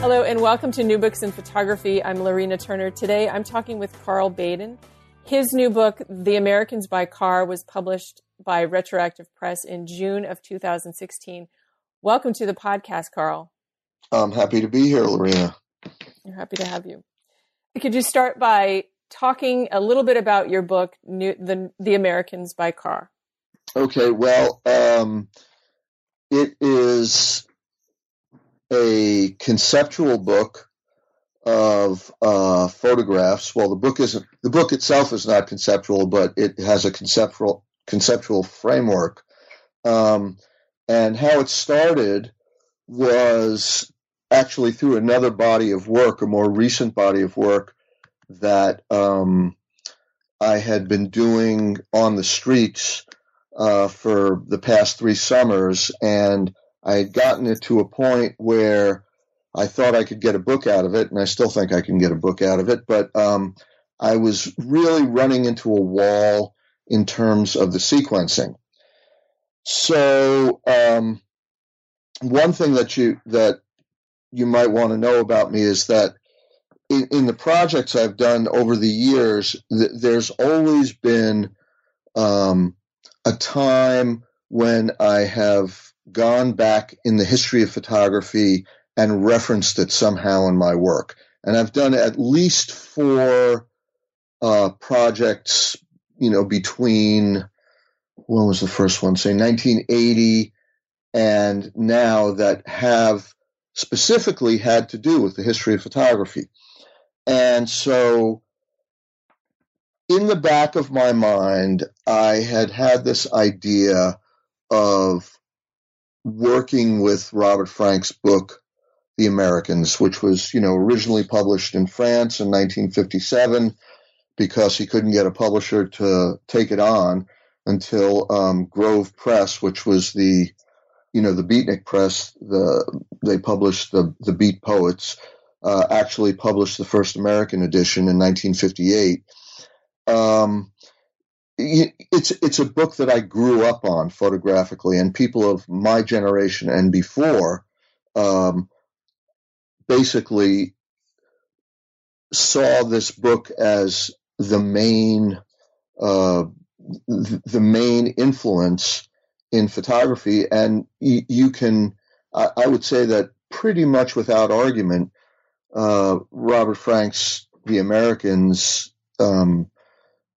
Hello, and welcome to New Books in Photography. I'm Lorena Turner. Today I'm talking with Karl Baden. His new book, The Americans by Car, was published by Retroactive Press in June of 2016. Welcome to the podcast, Karl. I'm happy to be here, Lorena. We're happy to have you. Could you start by talking a little bit about your book, new, the, the Americans by Car? Okay, well, um, it is a conceptual book of uh, photographs. Well, the book isn't. The book itself is not conceptual, but it has a conceptual conceptual framework. Um, and how it started was actually through another body of work, a more recent body of work that um, I had been doing on the streets uh, for the past three summers, and I had gotten it to a point where I thought I could get a book out of it, and I still think I can get a book out of it, but um, I was really running into a wall in terms of the sequencing. So um, one thing that you that you might want to know about me is that in, in the projects I've done over the years, th- there's always been um, a time when I have gone back in the history of photography and referenced it somehow in my work. And I've done at least four uh, projects, you know, between when was the first one? Say 1980 and now that have specifically had to do with the history of photography. And so in the back of my mind, I had had this idea of working with Robert Frank's book, The Americans, which was, you know, originally published in France in 1957 because he couldn't get a publisher to take it on until um, Grove Press, which was the, you know, the Beatnik Press, the they published the the Beat Poets, uh, actually published the first American edition in 1958. Um, it's it's a book that I grew up on photographically, and people of my generation and before um, basically saw this book as the main uh, the main influence in photography, and y- you can I, I, would say that pretty much without argument, uh, Robert Frank's The Americans. Um,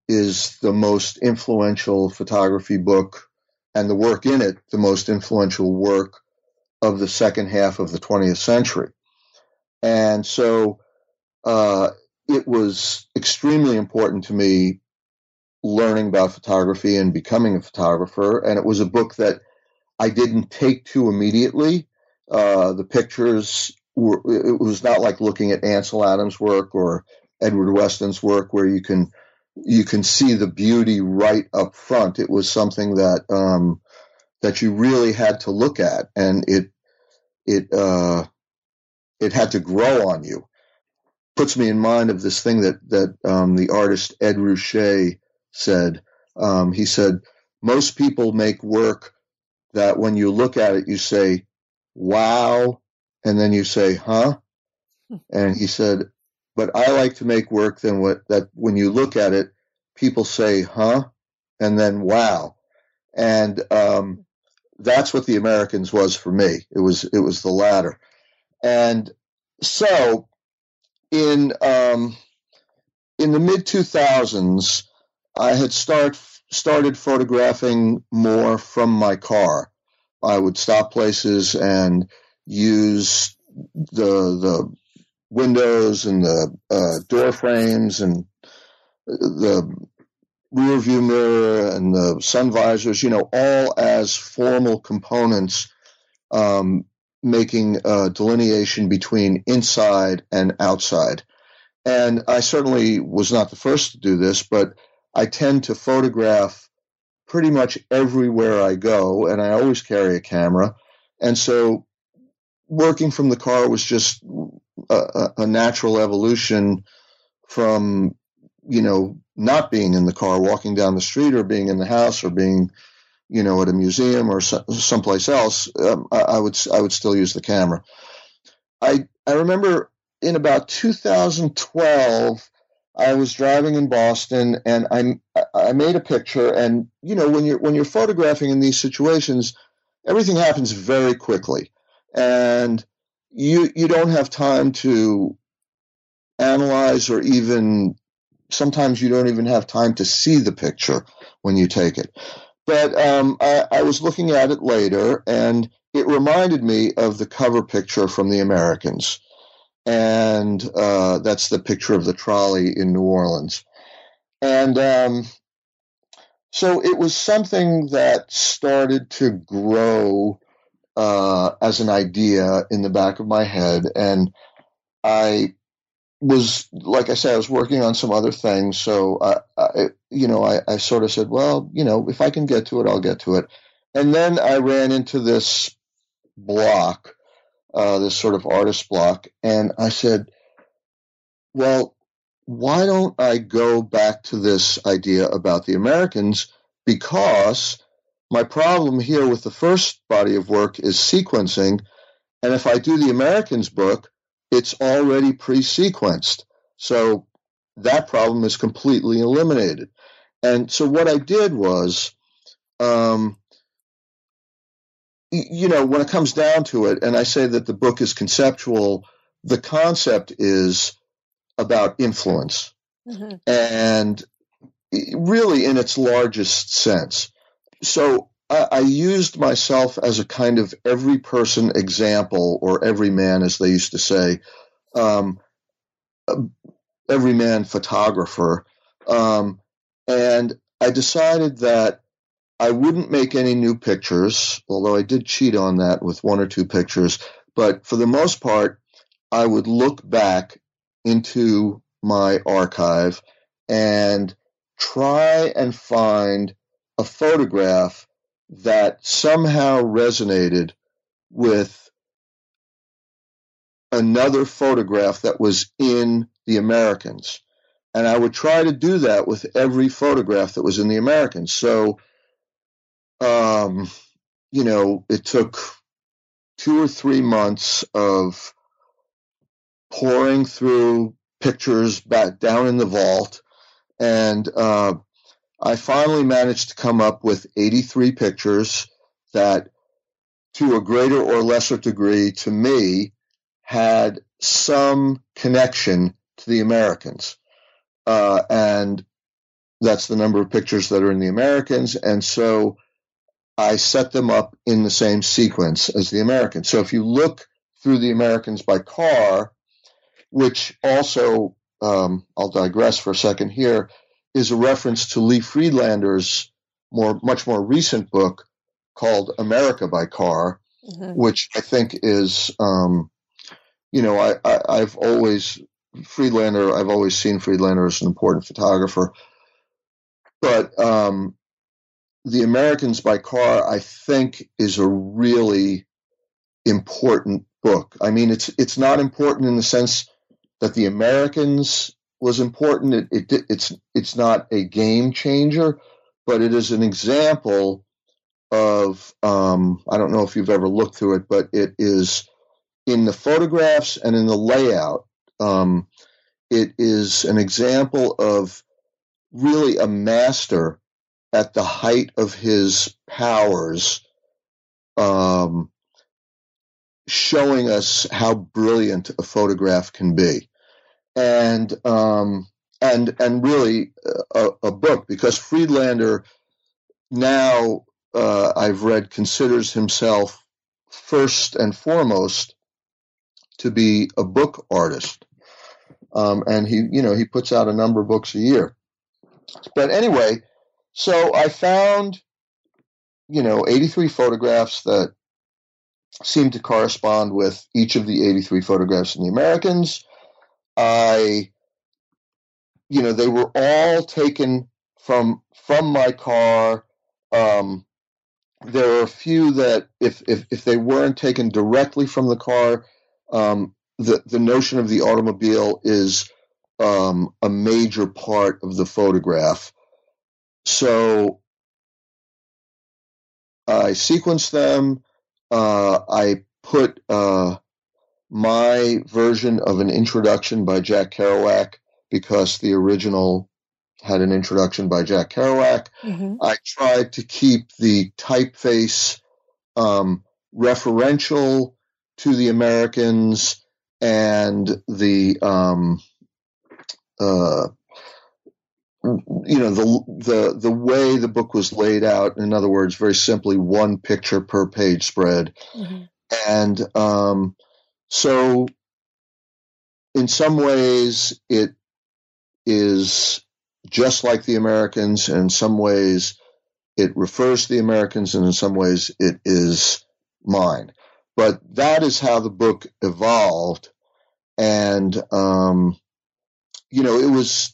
is the most influential photography book and the work in it the most influential work of the second half of the 20th century. And so uh, it was extremely important to me learning about photography and becoming a photographer. And it was a book that I didn't take to immediately. Uh, the pictures were, it was not like looking at Ansel Adams' work or Edward Weston's work where you can you can see the beauty right up front. It was something that um, that you really had to look at, and it it uh, it had to grow on you. Puts me in mind of this thing that that um, the artist Ed Ruscha said. Um, he said most people make work that when you look at it, you say, "Wow," and then you say, "Huh." And he said, but I like to make work then what, that when you look at it, people say, huh? And then, wow. And, um, that's what the Americans was for me. It was, it was the latter. And so in, um, in the mid 2000s, I had start, started photographing more from my car. I would stop places and use the the windows and the uh, door frames and the rear view mirror and the sun visors, you know, all as formal components, um, making a delineation between inside and outside. And I certainly was not the first to do this, but I tend to photograph pretty much everywhere I go, and I always carry a camera. And so working from the car was just a, a natural evolution from, you know, not being in the car, walking down the street, or being in the house, or being, you know, at a museum or so, someplace else. Um, I, I, would I would still use the camera. I I remember in about 2012. I was driving in Boston and I I made a picture and you know when you're when you're photographing in these situations everything happens very quickly and you you don't have time to analyze or even sometimes you don't even have time to see the picture when you take it. But um, I, I, was looking at it later, and it reminded me of the cover picture from The Americans, and uh, that's the picture of the trolley in New Orleans. And um, so it was something that started to grow uh, as an idea in the back of my head, and I was like I said, I was working on some other things. So I, I you know, I, I sort of said, well, you know, if I can get to it, I'll get to it. And then I ran into this block, uh, this sort of artist block, and I said, well, why don't I go back to this idea about the Americans? Because my problem here with the first body of work is sequencing. And if I do the Americans book, it's already pre-sequenced. So that problem is completely eliminated. And so what I did was, um, you know, when it comes down to it, and I say that the book is conceptual, the concept is about influence. Mm-hmm. And really in its largest sense. So I, I, used myself as a kind of every person example, or every man, as they used to say, um, every man photographer. Um, and I decided that I wouldn't make any new pictures, although I did cheat on that with one or two pictures. But for the most part, I would look back into my archive and try and find a photograph that somehow resonated with another photograph that was in the Americans. And I would try to do that with every photograph that was in the Americans. So, um, you know, it took two or three months of pouring through pictures back down in the vault. And uh, I finally managed to come up with 83 pictures that, to a greater or lesser degree, to me, had some connection to the Americans. Uh, and that's the number of pictures that are in the Americans. And so I set them up in the same sequence as the Americans. So if you look through the Americans by car, which also, um, I'll digress for a second here, is a reference to Lee Friedlander's more much more recent book called America by Car, mm-hmm. which I think is, um, you know, I, I, have always Friedlander. I've always seen Friedlander as an important photographer, but um, the Americans by Car, I think, is a really important book. I mean, it's it's not important in the sense that the Americans was important. It, it, it's it's not a game changer, but it is an example of um, I don't know if you've ever looked through it, but it is in the photographs and in the layout. Um, it is an example of really a master at the height of his powers, um, showing us how brilliant a photograph can be and um, and and really a, a, book because Friedlander now uh, I've read considers himself first and foremost to be a book artist, um, and he you know he puts out a number of books a year. But anyway, so I found, you know, 83 photographs that seemed to correspond with each of the 83 photographs in the Americans. I, you know, they were all taken from from my car. Um, there are a few that, if, if if they weren't taken directly from the car, um, the the notion of the automobile is um, a major part of the photograph. So I sequenced them. Uh, I put uh, my version of an introduction by Jack Kerouac because the original had an introduction by Jack Kerouac. Mm-hmm. I tried to keep the typeface um, referential to the Americans and the um, uh, you know the the the way the book was laid out. In other words, very simply, one picture per page spread, mm-hmm. and um, so in some ways it is just like the Americans, and in some ways it refers to the Americans, and in some ways it is mine. But that is how the book evolved, and um, you know, it was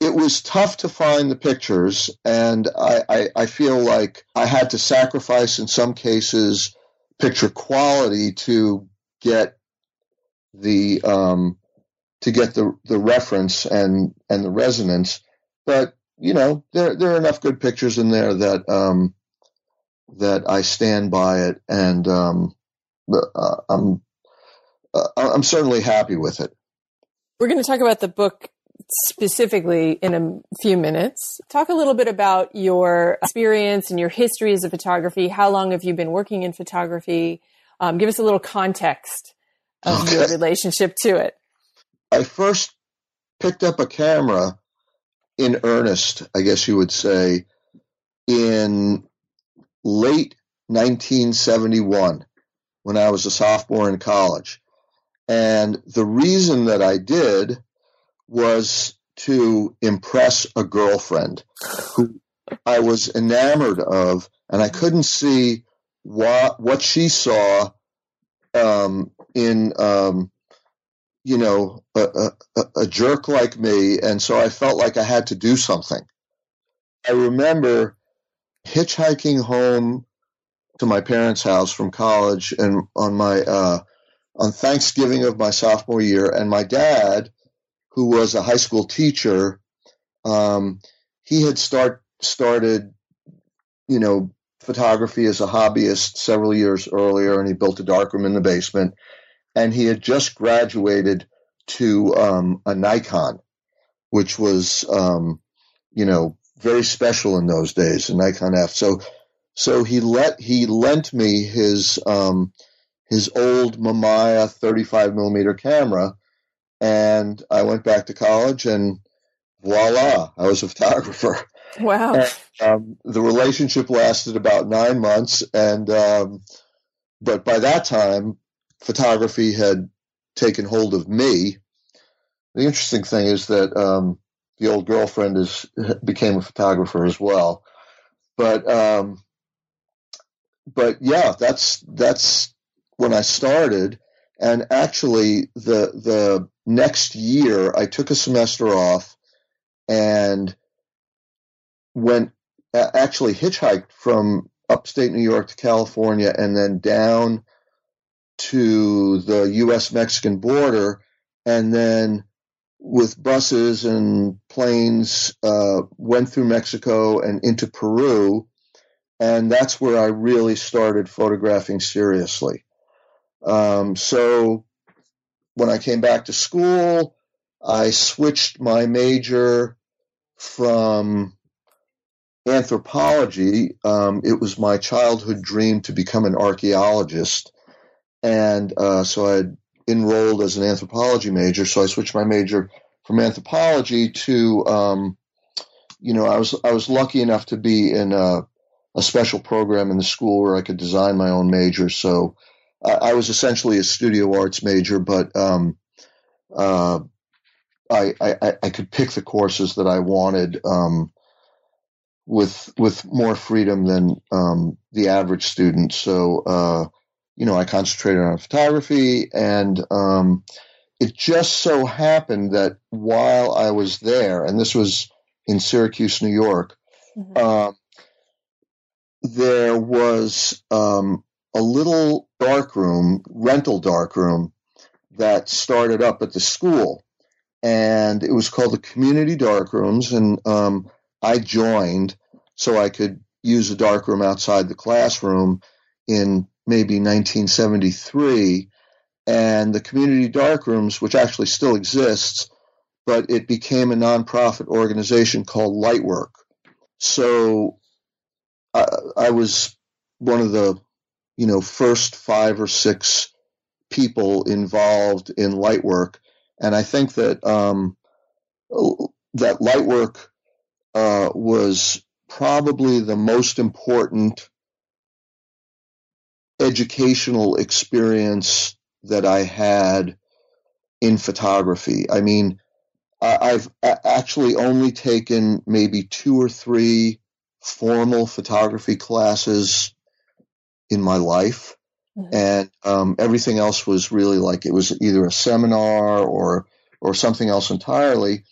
it was tough to find the pictures, and I, I, I, feel like I had to sacrifice in some cases picture quality to get the um, to get the the reference and and the resonance. But you know, there there are enough good pictures in there that um, that I stand by it, and um, uh, I'm uh, I'm certainly happy with it. We're going to talk about the book specifically in a few minutes. Talk a little bit about your experience and your history as a photography. How long have you been working in photography? Um, give us a little context of okay. your relationship to it. I first picked up a camera in earnest, I guess you would say, in late 1971 when I was a sophomore in college. And the reason that I did was to impress a girlfriend who I was enamored of, and I couldn't see what what she saw um, in um, you know a, a, a jerk like me, and so I felt like I had to do something. I remember hitchhiking home to my parents' house from college, and on my uh, on Thanksgiving of my sophomore year, and my dad, who was a high school teacher, um, he had start started, you know, photography as a hobbyist several years earlier, and he built a darkroom in the basement, and he had just graduated to um, a Nikon, which was, um, you know, very special in those days, a Nikon F. So, so he let he lent me his um, his old Mamiya 35 millimeter camera. And I went back to college and voila, I was a photographer. Wow. And, um, the relationship lasted about nine months. And, um, but by that time, photography had taken hold of me. The interesting thing is that, um, the old girlfriend is became a photographer as well. But, um, but yeah, that's, that's when I started. And actually, the the next year, I took a semester off and went actually hitchhiked from upstate New York to California and then down to the U.S. Mexican border, and then with buses and planes uh, went through Mexico and into Peru, and that's where I really started photographing seriously. Um, so when I came back to school, I switched my major from anthropology. Um, it was my childhood dream to become an archaeologist. And uh, so I enrolled as an anthropology major. So I switched my major from anthropology to, um, you know, I was I was lucky enough to be in a, a special program in the school where I could design my own major. So I was essentially a studio arts major, but um, uh, I, I, I, could pick the courses that I wanted. Um, with with more freedom than um, the average student. So uh, you know, I concentrated on photography, and um, it just so happened that while I was there, and this was in Syracuse, New York, mm-hmm. Um, there was um, a little dark room, rental dark room, that started up at the school, and it was called the Community Dark Rooms, and um, I joined so I could use a dark room outside the classroom in maybe 1973, and the Community Dark Rooms, which actually still exists, but it became a nonprofit organization called Lightwork. So I, I was one of the, you know, first five or six people involved in Lightwork, and I think that um, that Lightwork uh, was probably the most important educational experience that I had in photography. I mean, I've actually only taken maybe two or three formal photography classes in my life. Mm-hmm. And um, everything else was really like it was either a seminar or or something else entirely.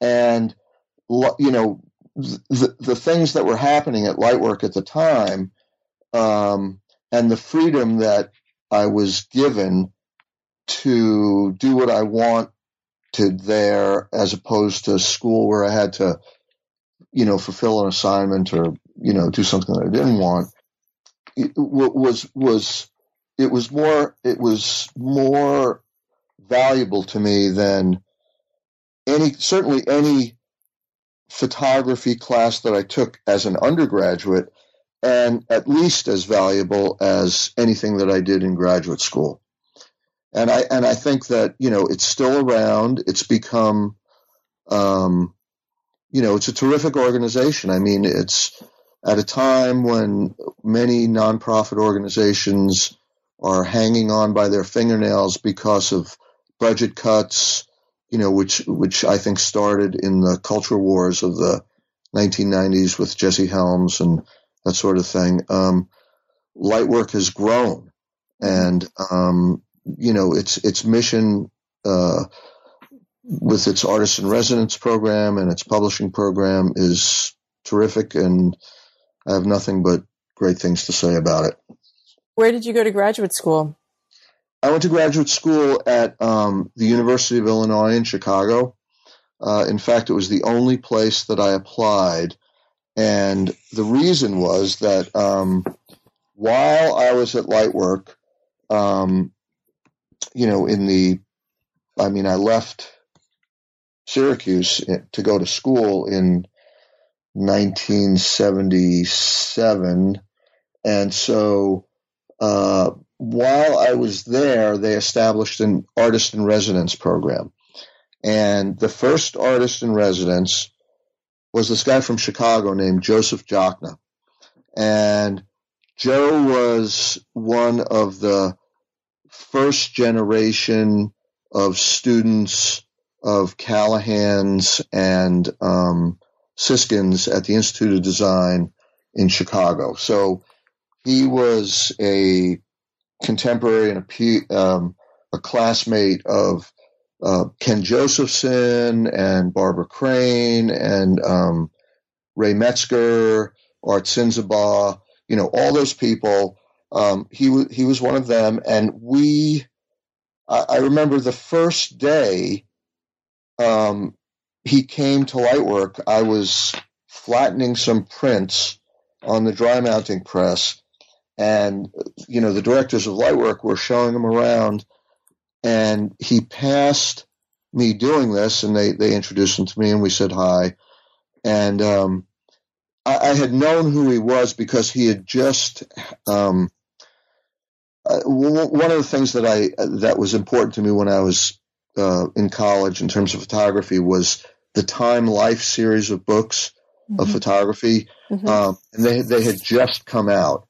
And you know, the the things that were happening at Lightwork at the time, um, and the freedom that I was given to do what I wanted there as opposed to school where I had to, you know, fulfill an assignment or, you know, do something that I didn't want. It was, was, it was more, it was more valuable to me than any, certainly any photography class that I took as an undergraduate and at least as valuable as anything that I did in graduate school and I and I think that you know it's still around. It's become, um, you know, it's a terrific organization. I mean, it's at a time when many nonprofit organizations are hanging on by their fingernails because of budget cuts, you know, which which I think started in the culture wars of the 1990s with Jesse Helms and that sort of thing. Um, Lightwork has grown, and um, you know, its its mission uh, with its artist in residence program and its publishing program is terrific, and I have nothing but great things to say about it. Where did you go to graduate school? I went to graduate school at um, the University of Illinois in Chicago. Uh, in fact, it was the only place that I applied. And the reason was that um, while I was at Lightwork, um, you know, in the, I mean, I left Syracuse to go to school in 1977. And so, uh, while I was there, they established an artist in residence program. And the first artist in residence was this guy from Chicago named Joseph Jachna. And Joe was one of the first generation of students of Callahan's and um, Siskind's at the Institute of Design in Chicago. So he was a contemporary and a, um, a classmate of uh, Ken Josephson and Barbara Crane and um, Ray Metzker, Art Sinsabaugh, you know, all those people um, he w- he was one of them, and we. I, I remember the first day um, he came to Lightwork. I was flattening some prints on the dry mounting press, and you know the directors of Lightwork were showing him around, and he passed me doing this, and they they introduced him to me, and we said hi, and um, I, I, had known who he was because he had just um, uh, one of the things that I that was important to me when I was uh, in college in terms of photography was the Time Life series of books mm-hmm. of photography, mm-hmm. um, and they they had just come out,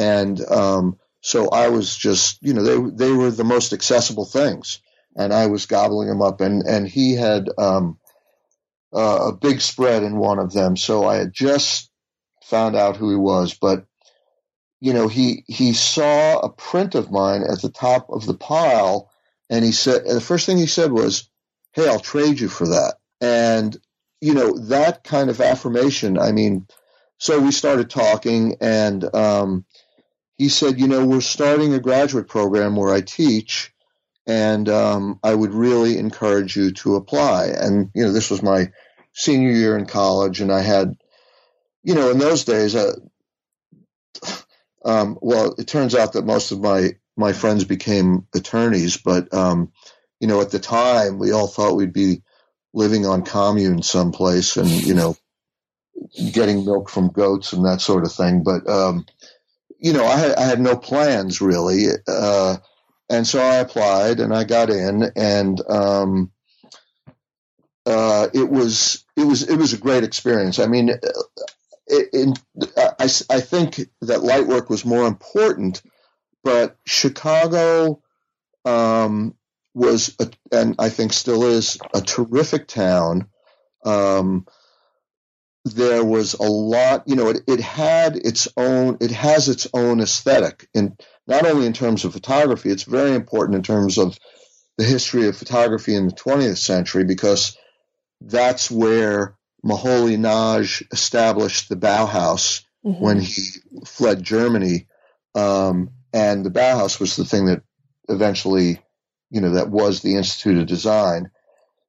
and um, so I was just you know they they were the most accessible things, and I was gobbling them up, and and he had um, uh, a big spread in one of them, so I had just found out who he was, but you know, he he saw a print of mine at the top of the pile, and he said and the first thing he said was, "Hey, I'll trade you for that." And you know that kind of affirmation. I mean, so we started talking, and um, he said, "You know, we're starting a graduate program where I teach." And um, I would really encourage you to apply. And you know, this was my senior year in college, and I had, you know, in those days, uh, um, well, it turns out that most of my my friends became attorneys, but um, you know, at the time, we all thought we'd be living on commune someplace, and you know, getting milk from goats and that sort of thing. But um, you know, I had, I had no plans really, uh, and so I applied and I got in, and um, uh, it was it was it was a great experience. I mean, in, I, I think that light work was more important, but Chicago um, was, a, and I think still is, a terrific town. Um, there was a lot, you know, it, it had its own, it has its own aesthetic, and not only in terms of photography, it's very important in terms of the history of photography in the 20th century because that's where Moholy Nagy established the Bauhaus mm-hmm. when he fled Germany. Um, and the Bauhaus was the thing that eventually, you know, that was the Institute of Design.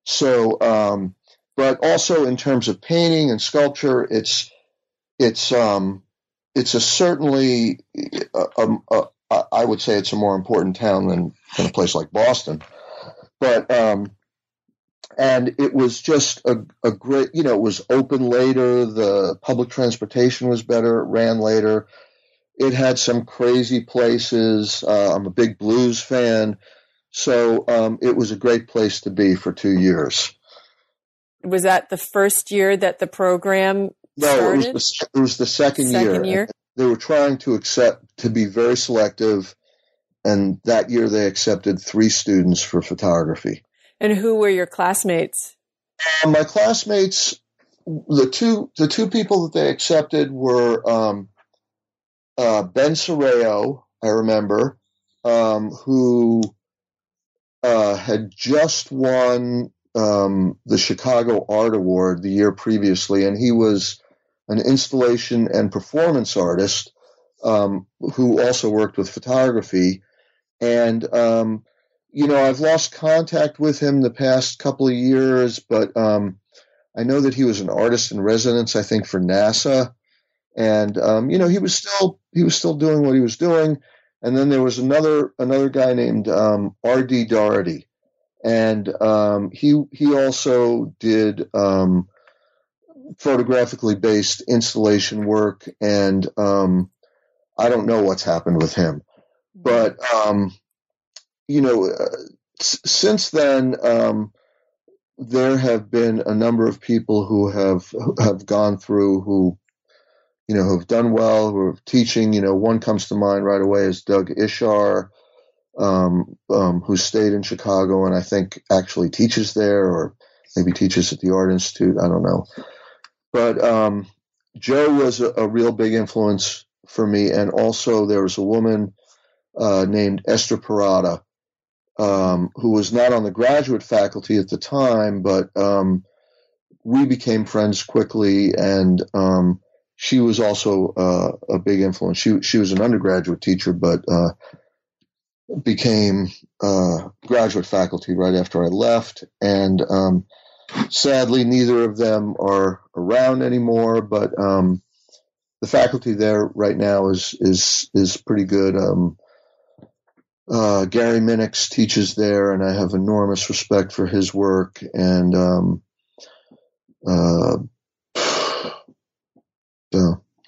So, um, but also in terms of painting and sculpture, it's, it's, um, it's a certainly, a, a, a, I would say it's a more important town than, than a place like Boston. But, um, and it was just a, a great, you know, it was open later. The public transportation was better. It ran later. It had some crazy places. Uh, I'm a big blues fan. So um, it was a great place to be for two years. Was that the first year that the program no, started? it was the, it was the second, second year. year. They were trying to accept to be very selective, and that year they accepted three students for photography. And who were your classmates? Uh, my classmates, the two the two people that they accepted were um, uh, Ben Sereo, I remember, um, who uh, had just won um, the Chicago Art Award the year previously, and he was an installation and performance artist um, who also worked with photography. And um, you know, I've lost contact with him the past couple of years, but um, I know that he was an artist in residence, I think, for NASA, and um, you know, he was still he was still doing what he was doing. And then there was another another guy named um, R.D. Doherty, and um, he he also did um, photographically based installation work, and um, I don't know what's happened with him, but you know, uh, since then, um, there have been a number of people who have have gone through who, you know, who've done well, who are teaching. You know, one comes to mind right away is Doug Ischar, um, um, who stayed in Chicago and I think actually teaches there, or maybe teaches at the Art Institute. I don't know, but um, Joe was a, a, real big influence for me, and also there was a woman uh, named Esther Parada um, who was not on the graduate faculty at the time, but um, we became friends quickly, and um, she was also uh, a big influence. She she was an undergraduate teacher, but uh, became uh, graduate faculty right after I left, and um, sadly, neither of them are around anymore. But um, the faculty there right now is is is pretty good. Um, uh, Gary Minix teaches there, and I have enormous respect for his work. And um, uh, so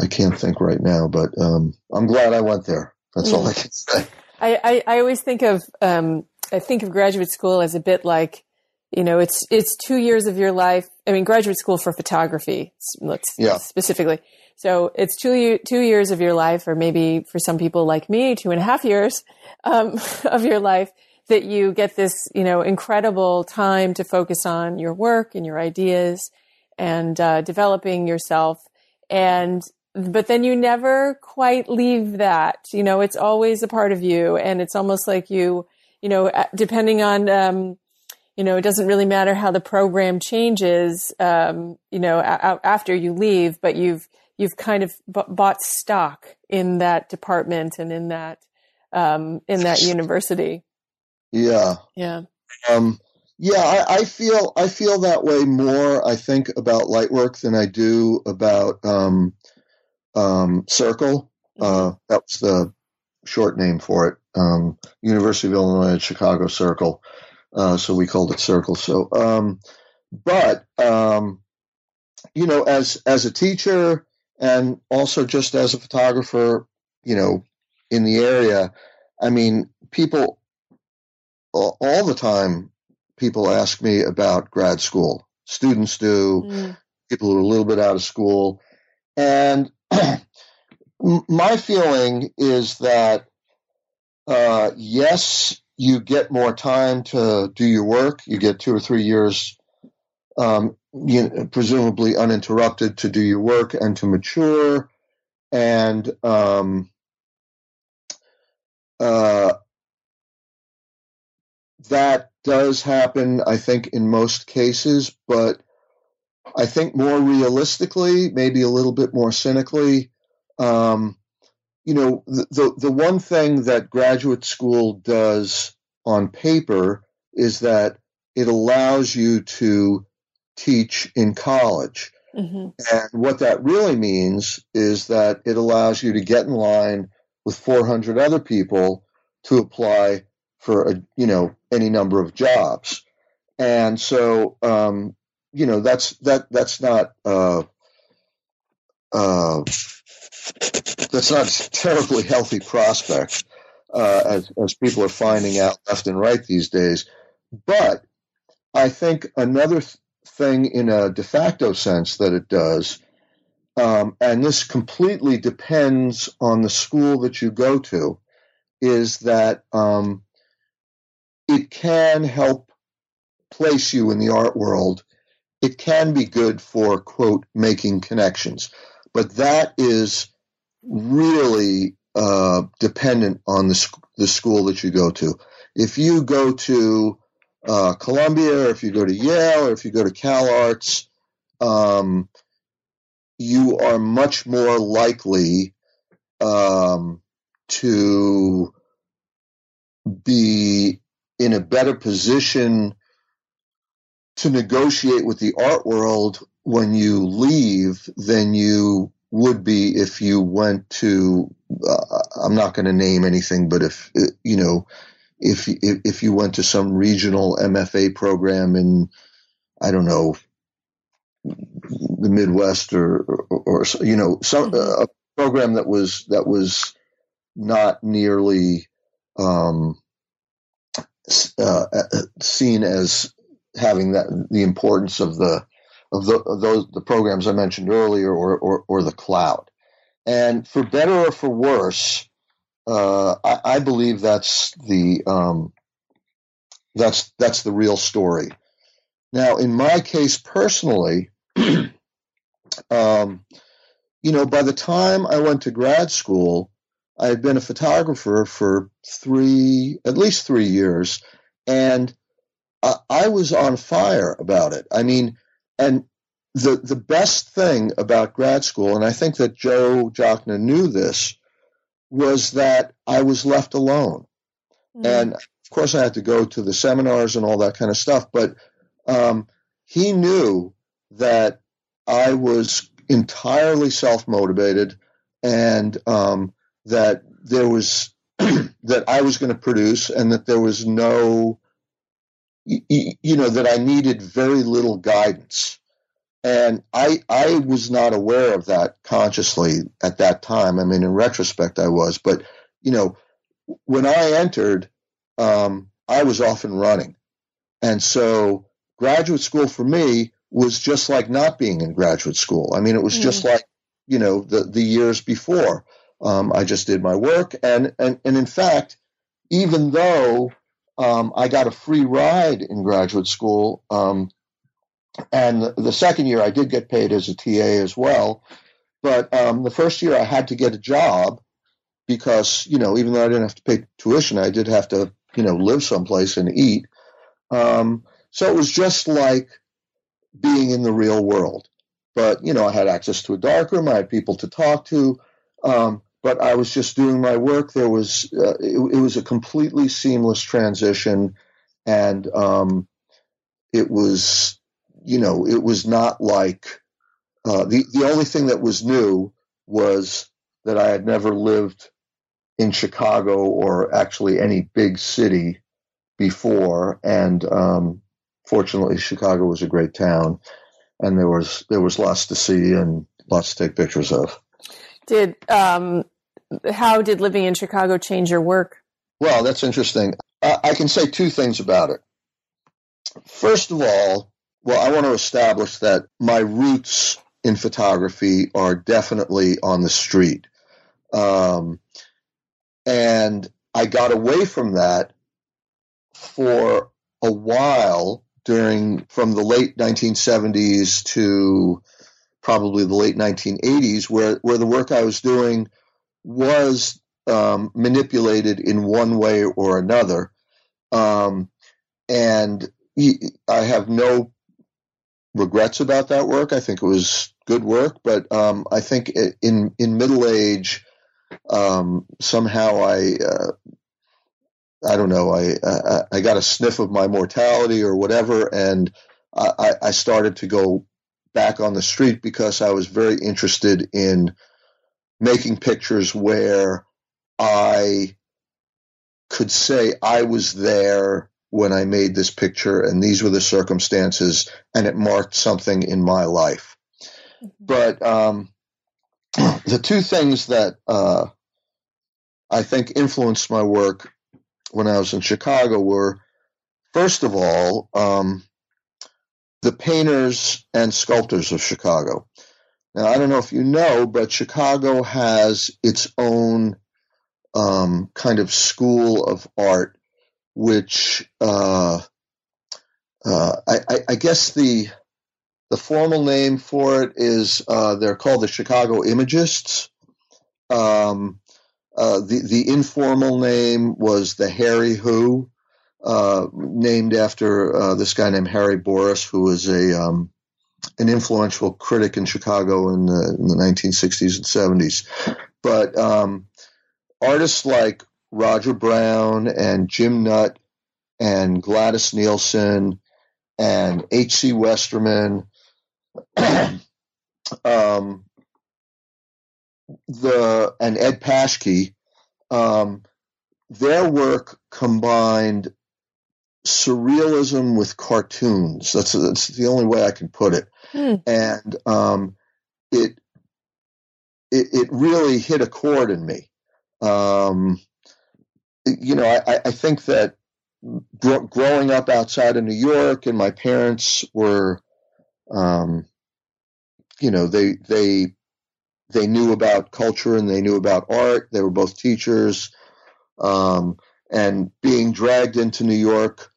I can't think right now, but um, I'm glad I went there. That's all I can say. I, I, I always think of um, I think of graduate school as a bit like you know it's it's two years of your life. I mean, graduate school for photography, let's yeah. specifically so it's two two years of your life, or maybe for some people like me, two and a half years um, of your life that you get this, you know, incredible time to focus on your work and your ideas and uh, developing yourself. and but then you never quite leave that. You know, it's always a part of you, and it's almost like you, you know, depending on, um, you know, it doesn't really matter how the program changes, um, you know, a- after you leave, but you've you've kind of b- bought stock in that department and in that um, in that university. Yeah. Yeah. Um, yeah, I, I, feel I feel that way more. I think about Lightwork than I do about um, um, Circle. Uh, mm-hmm. that was the short name for it. Um, University of Illinois at Chicago Circle. Uh, so we called it Circle. So, um, but um, you know, as as a teacher and also just as a photographer, you know, in the area, I mean, people all the time. People ask me about grad school. Students do. Mm. People who are a little bit out of school, and my feeling is that uh, yes, you get more time to do your work. You get two or three years, um, you presumably uninterrupted, to do your work and to mature. And um, uh, that does happen, I think, in most cases, but I think more realistically, maybe a little bit more cynically, um, you know, the, the, the one thing that graduate school does on paper is that it allows you to teach in college. Mm-hmm. And what that really means is that it allows you to get in line with 400 other people to apply for a, you know, any number of jobs. And so, um, you know, that's, that, that's not, uh, uh, that's not a terribly healthy prospect, uh, as, as people are finding out left and right these days. But I think another th- thing in a de facto sense that it does, um, and this completely depends on the school that you go to, is that um, it can help place you in the art world. It can be good for, quote, making connections. But that is really uh, dependent on the, sc- the school that you go to. If you go to uh, Columbia, or if you go to Yale, or if you go to Cal Arts, um, you are much more likely um, to be in a better position to negotiate with the art world when you leave than you would be if you went to uh, I'm not going to name anything but if you know if, if if you went to some regional MFA program in I don't know the Midwest or or, or you know some mm-hmm. a program that was that was not nearly um, uh, uh, seen as having that the importance of the of, the, of those the programs I mentioned earlier, or, or, or the cloud. And for better or for worse, uh, I, I, believe that's the um, that's that's the real story. Now, in my case personally, um, you know, by the time I went to grad school, I had been a photographer for three, at least three years, and I, I was on fire about it. I mean, and the the best thing about grad school, and I think that Joe Jachna knew this, was that I was left alone. Mm. And of course, I had to go to the seminars and all that kind of stuff. But um, he knew that I was entirely self motivated, and um, that there was that I was going to produce, and that there was no you know that I needed very little guidance, and I I was not aware of that consciously at that time. I mean, in retrospect, I was, but you know, when I entered, um, I was off and running, and so graduate school for me was just like not being in graduate school. I mean, it was mm. just like you know the the years before. Um, I just did my work, and and and in fact, even though um, I got a free ride in graduate school. Um, and the second year, I did get paid as a TA as well. but um, the first year I had to get a job because you know even though I didn't have to pay tuition, I did have to you know live someplace and eat. Um, so it was just like being in the real world. But you know, I had access to a darkroom. I had people to talk to. Um, but I was just doing my work. There was uh, it, it, was a completely seamless transition, and um, it was you know it was not like uh, the the only thing that was new was that I had never lived in Chicago or actually any big city before, and um, fortunately, Chicago was a great town, and there was there was lots to see and lots to take pictures of. Did um, how did living in Chicago change your work? Well, that's interesting. I, I can say two things about it. First of all, well, I want to establish that my roots in photography are definitely on the street. Um, and I got away from that for a while during from the late 1970s to probably the late 1980s, where, where the work I was doing was um, manipulated in one way or another. Um, and I have no regrets about that work. I think it was good work, but um, I think in in middle age, um, somehow I uh, I don't know I, I, I got a sniff of my mortality or whatever, and I, I started to go back on the street because I was very interested in making pictures where I could say I was there when I made this picture and these were the circumstances and it marked something in my life. Mm-hmm. But um, the two things that uh, I think influenced my work when I was in Chicago were, first of all, um, the painters and sculptors of Chicago. Now, I don't know if you know, but Chicago has its own um, kind of school of art, which uh, uh, I, I, guess the the formal name for it is uh, they're called the Chicago Imagists. Um, uh, the the informal name was the Hairy Who, uh, named after uh, this guy named Harry Bouras, who was a um, an influential critic in Chicago in the, in the 1960s and 70s. But um, artists like Roger Brown and Jim Nutt and Gladys Nilsson and H.C. Westermann, um, the and Ed Paschke, um, their work combined surrealism with cartoons. That's that's the only way I can put it. Mm. And um, it, it it really hit a chord in me. Um, you know, I, I think that gr- growing up outside of New York, and my parents were, um, you know, they they they knew about culture and they knew about art. They were both teachers, um, and being dragged into New York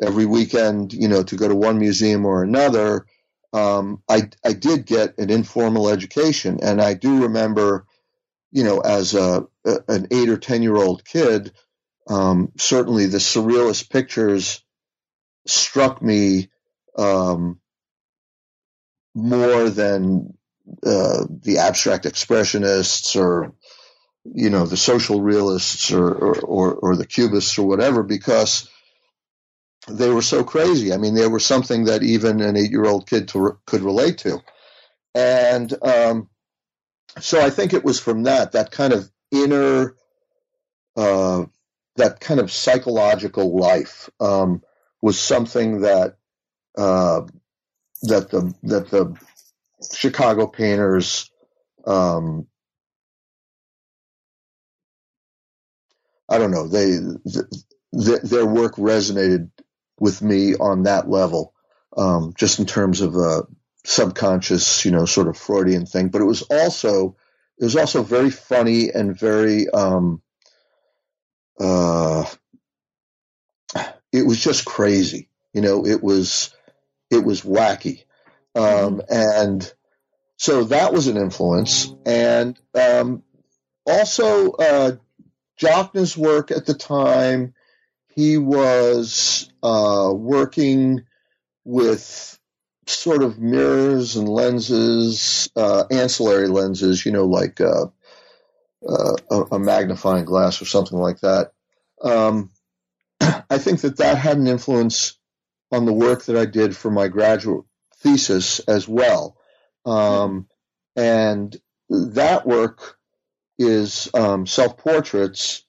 every weekend, you know, to go to one museum or another, um, I, I did get an informal education. And I do remember, you know, as a, a an eight or 10 year old kid, um, certainly the surrealist pictures struck me um, more than uh, the abstract expressionists or you know the social realists or, or, or, or the cubists or whatever because they were so crazy. I mean, they were something that even an eight-year-old kid to, could relate to, and um, so I think it was from that that kind of inner, uh, that kind of psychological life um, was something that uh, that the that the Chicago painters. Um, I don't know. They th- their work resonated with me on that level, um, just in terms of a subconscious, you know, sort of Freudian thing. But it was also it was also very funny and very um, uh, it was just crazy. You know, it was it was wacky, um, mm-hmm. and so that was an influence, and um, also uh, work at the time. He was uh, working with sort of mirrors and lenses, uh, ancillary lenses, you know, like uh, uh, a, magnifying glass or something like that. Um, I think that that had an influence on the work that I did for my graduate thesis as well. Um, and that work is um, self portraits,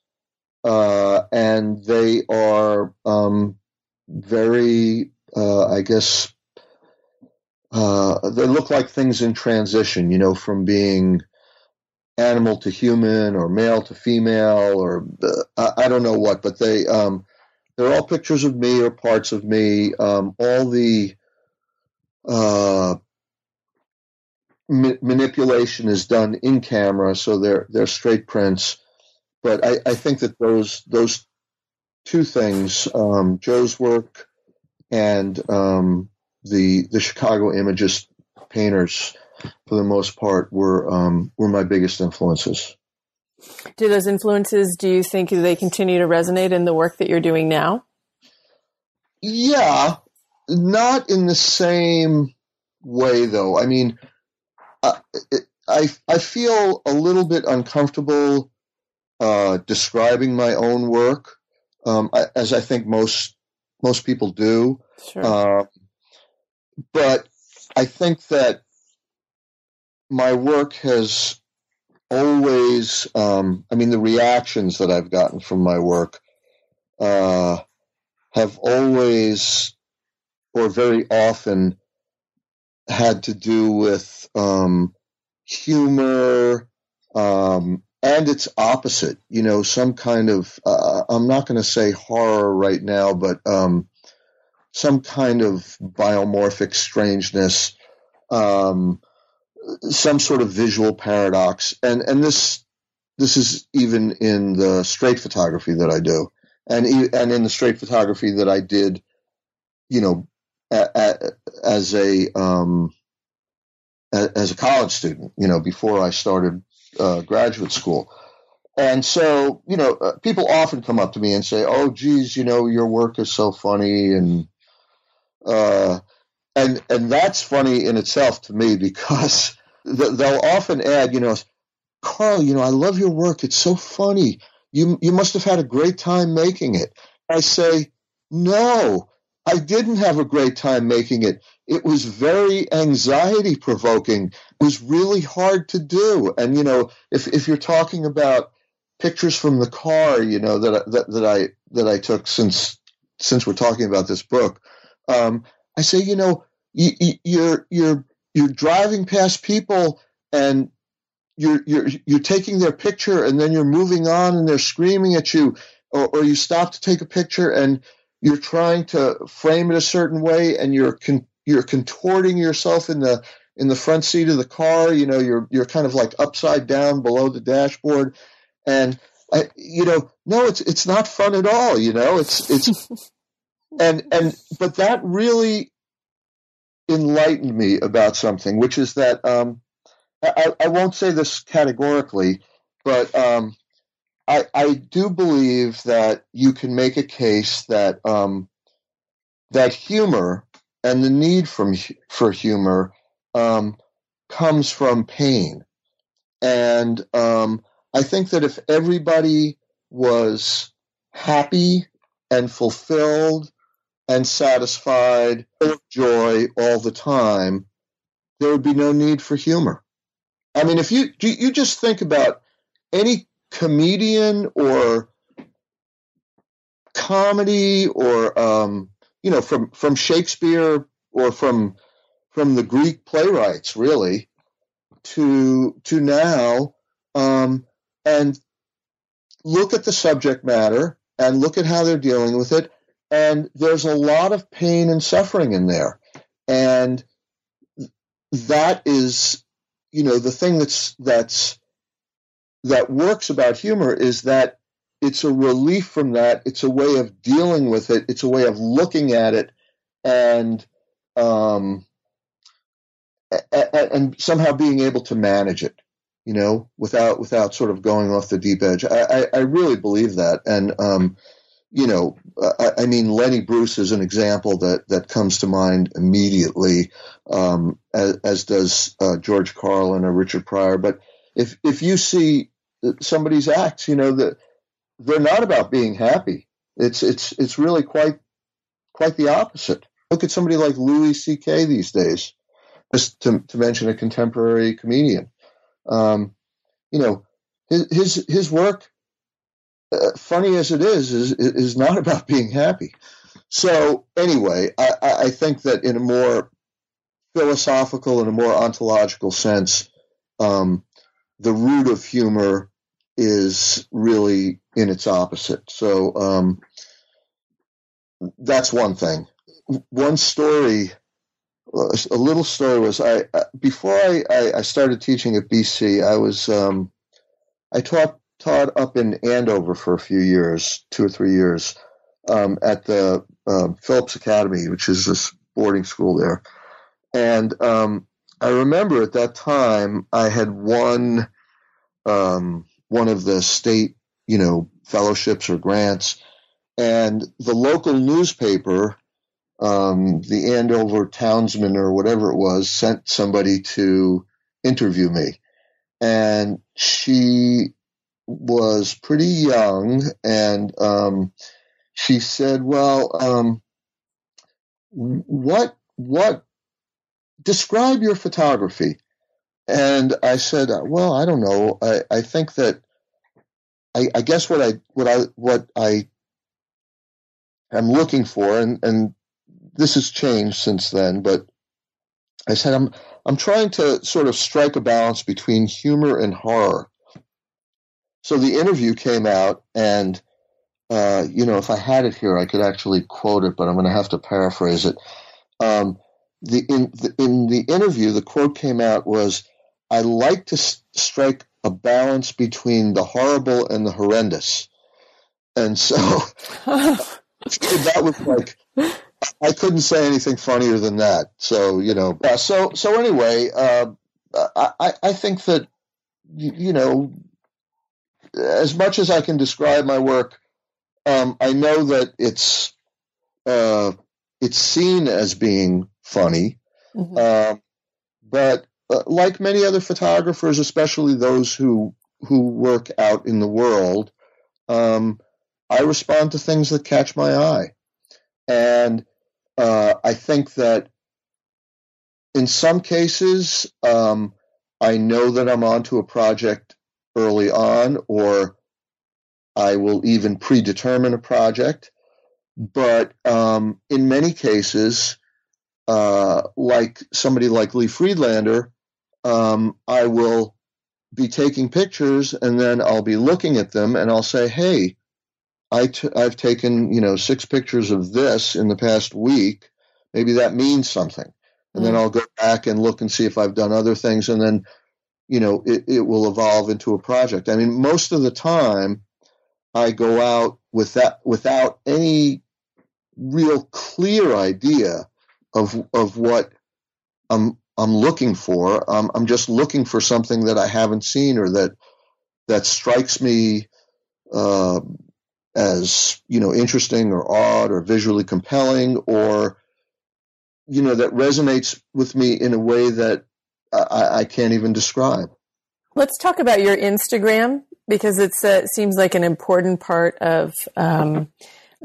uh, and they are um, very, uh, I guess, uh, they look like things in transition, you know, from being animal to human or male to female or uh, I, I, don't know what, but they um, they're all pictures of me or parts of me. Um, all the uh, ma- manipulation is done in camera, so they're they're straight prints. But I, I think that those those two things, um, Joe's work and um, the the Chicago Imagist painters, for the most part, were um, were my biggest influences. Do those influences? Do you think they continue to resonate in the work that you're doing now? Yeah, not in the same way though. I mean, I I, I feel a little bit uncomfortable uh, describing my own work, um, as I think most most people do. Sure. Uh, but I think that my work has always, um, I mean, the reactions that I've gotten from my work uh, have always, or very often, had to do with um, humor um, and its opposite. You know, some kind of, uh, I'm not going to say horror right now, but um, some kind of biomorphic strangeness, um, some sort of visual paradox, and and this this is even in the straight photography that I do, and and in the straight photography that I did, you know, as a um, as a college student, you know, before I started uh, graduate school. And so, you know, uh, people often come up to me and say, "Oh, geez, you know, your work is so funny," and uh, and and that's funny in itself to me because they'll often add, you know, Karl, you know, I love your work. It's so funny. You you must have had a great time making it. I say, no, I didn't have a great time making it. It was very anxiety provoking. It was really hard to do. And you know, if if you're talking about pictures from the car, you know that that that I that I took since since we're talking about this book, um, I say, you know, you, you're you're you're driving past people and you're you're you're taking their picture and then you're moving on and they're screaming at you, or, or you stop to take a picture and you're trying to frame it a certain way and you're con- you're contorting yourself in the in the front seat of the car. You know, you're you're kind of like upside down below the dashboard, and I, you know, no, it's it's not fun at all. You know, it's it's and and but that really enlightened me about something, which is that um, I, I, won't say this categorically, but um, I, I, do believe that you can make a case that um, that humor and the need from for humor um, comes from pain, and um, I think that if everybody was happy and fulfilled and satisfied, with joy all the time, there would be no need for humor. I mean, if you you just think about any comedian or comedy or um, you know from from Shakespeare or from from the Greek playwrights, really, to to now, um, and look at the subject matter and look at how they're dealing with it and there's a lot of pain and suffering in there. And that is, you know, the thing that's, that's, that works about humor is that it's a relief from that. It's a way of dealing with it. It's a way of looking at it and, um, and somehow being able to manage it, you know, without without sort of going off the deep edge. I, I, I really believe that, and um, you know, I, I, mean, Lenny Bruce is an example that that comes to mind immediately, um, as, as, does uh, George Carlin or Richard Pryor. But if if you see somebody's acts, you know that they're not about being happy. It's it's it's really quite quite the opposite. Look at somebody like Louis C.K. these days, just to, to mention a contemporary comedian. Um, you know, his his, his work uh, funny as it is, is is not about being happy. So anyway, I, I think that in a more philosophical and a more ontological sense, um, the root of humor is really in its opposite. So um, that's one thing. One story, a little story was I before I, I, started teaching at BC, I was um, I taught taught up in Andover for a few years, two or three years, um, at the um, Phillips Academy, which is this boarding school there. And um, I remember at that time I had won um, one of the state, you know, fellowships or grants, and the local newspaper, um, the Andover Townsman or whatever it was, sent somebody to interview me. And she was pretty young, and um, she said, "Well, um, what what describe your photography?" And I said, "Well, I don't know. I, I think that I, I guess what I what I what I am looking for, and and this has changed since then, but." I said, I'm, I'm trying to sort of strike a balance between humor and horror. So the interview came out, and uh, you know, if I had it here, I could actually quote it, but I'm going to have to paraphrase it. Um, the, in, the, in the interview, the quote came out was, "I like to s- strike a balance between the horrible and the horrendous," and so that was like. I couldn't say anything funnier than that. So you know, uh, so so anyway, uh, I I think that you know as much as I can describe my work, um, I know that it's uh, it's seen as being funny, mm-hmm. uh, but uh, like many other photographers, especially those who who work out in the world, um, I respond to things that catch my eye, and uh, I think that in some cases, um, I know that I'm onto a project early on, or I will even predetermine a project. But um, in many cases, uh, like somebody like Lee Friedlander, um, I will be taking pictures and then I'll be looking at them and I'll say, hey, i t- I've taken, you know, six pictures of this in the past week. Maybe that means something. And then I'll go back and look and see if I've done other things. And then you know, it, it will evolve into a project. I mean, most of the time, I go out with that without any real clear idea of of what I'm I'm looking for. Um, I'm just looking for something that I haven't seen or that that strikes me uh, as you know interesting or odd or visually compelling or you know that resonates with me in a way that I, I can't even describe. Let's talk about your Instagram because it seems like an important part of um,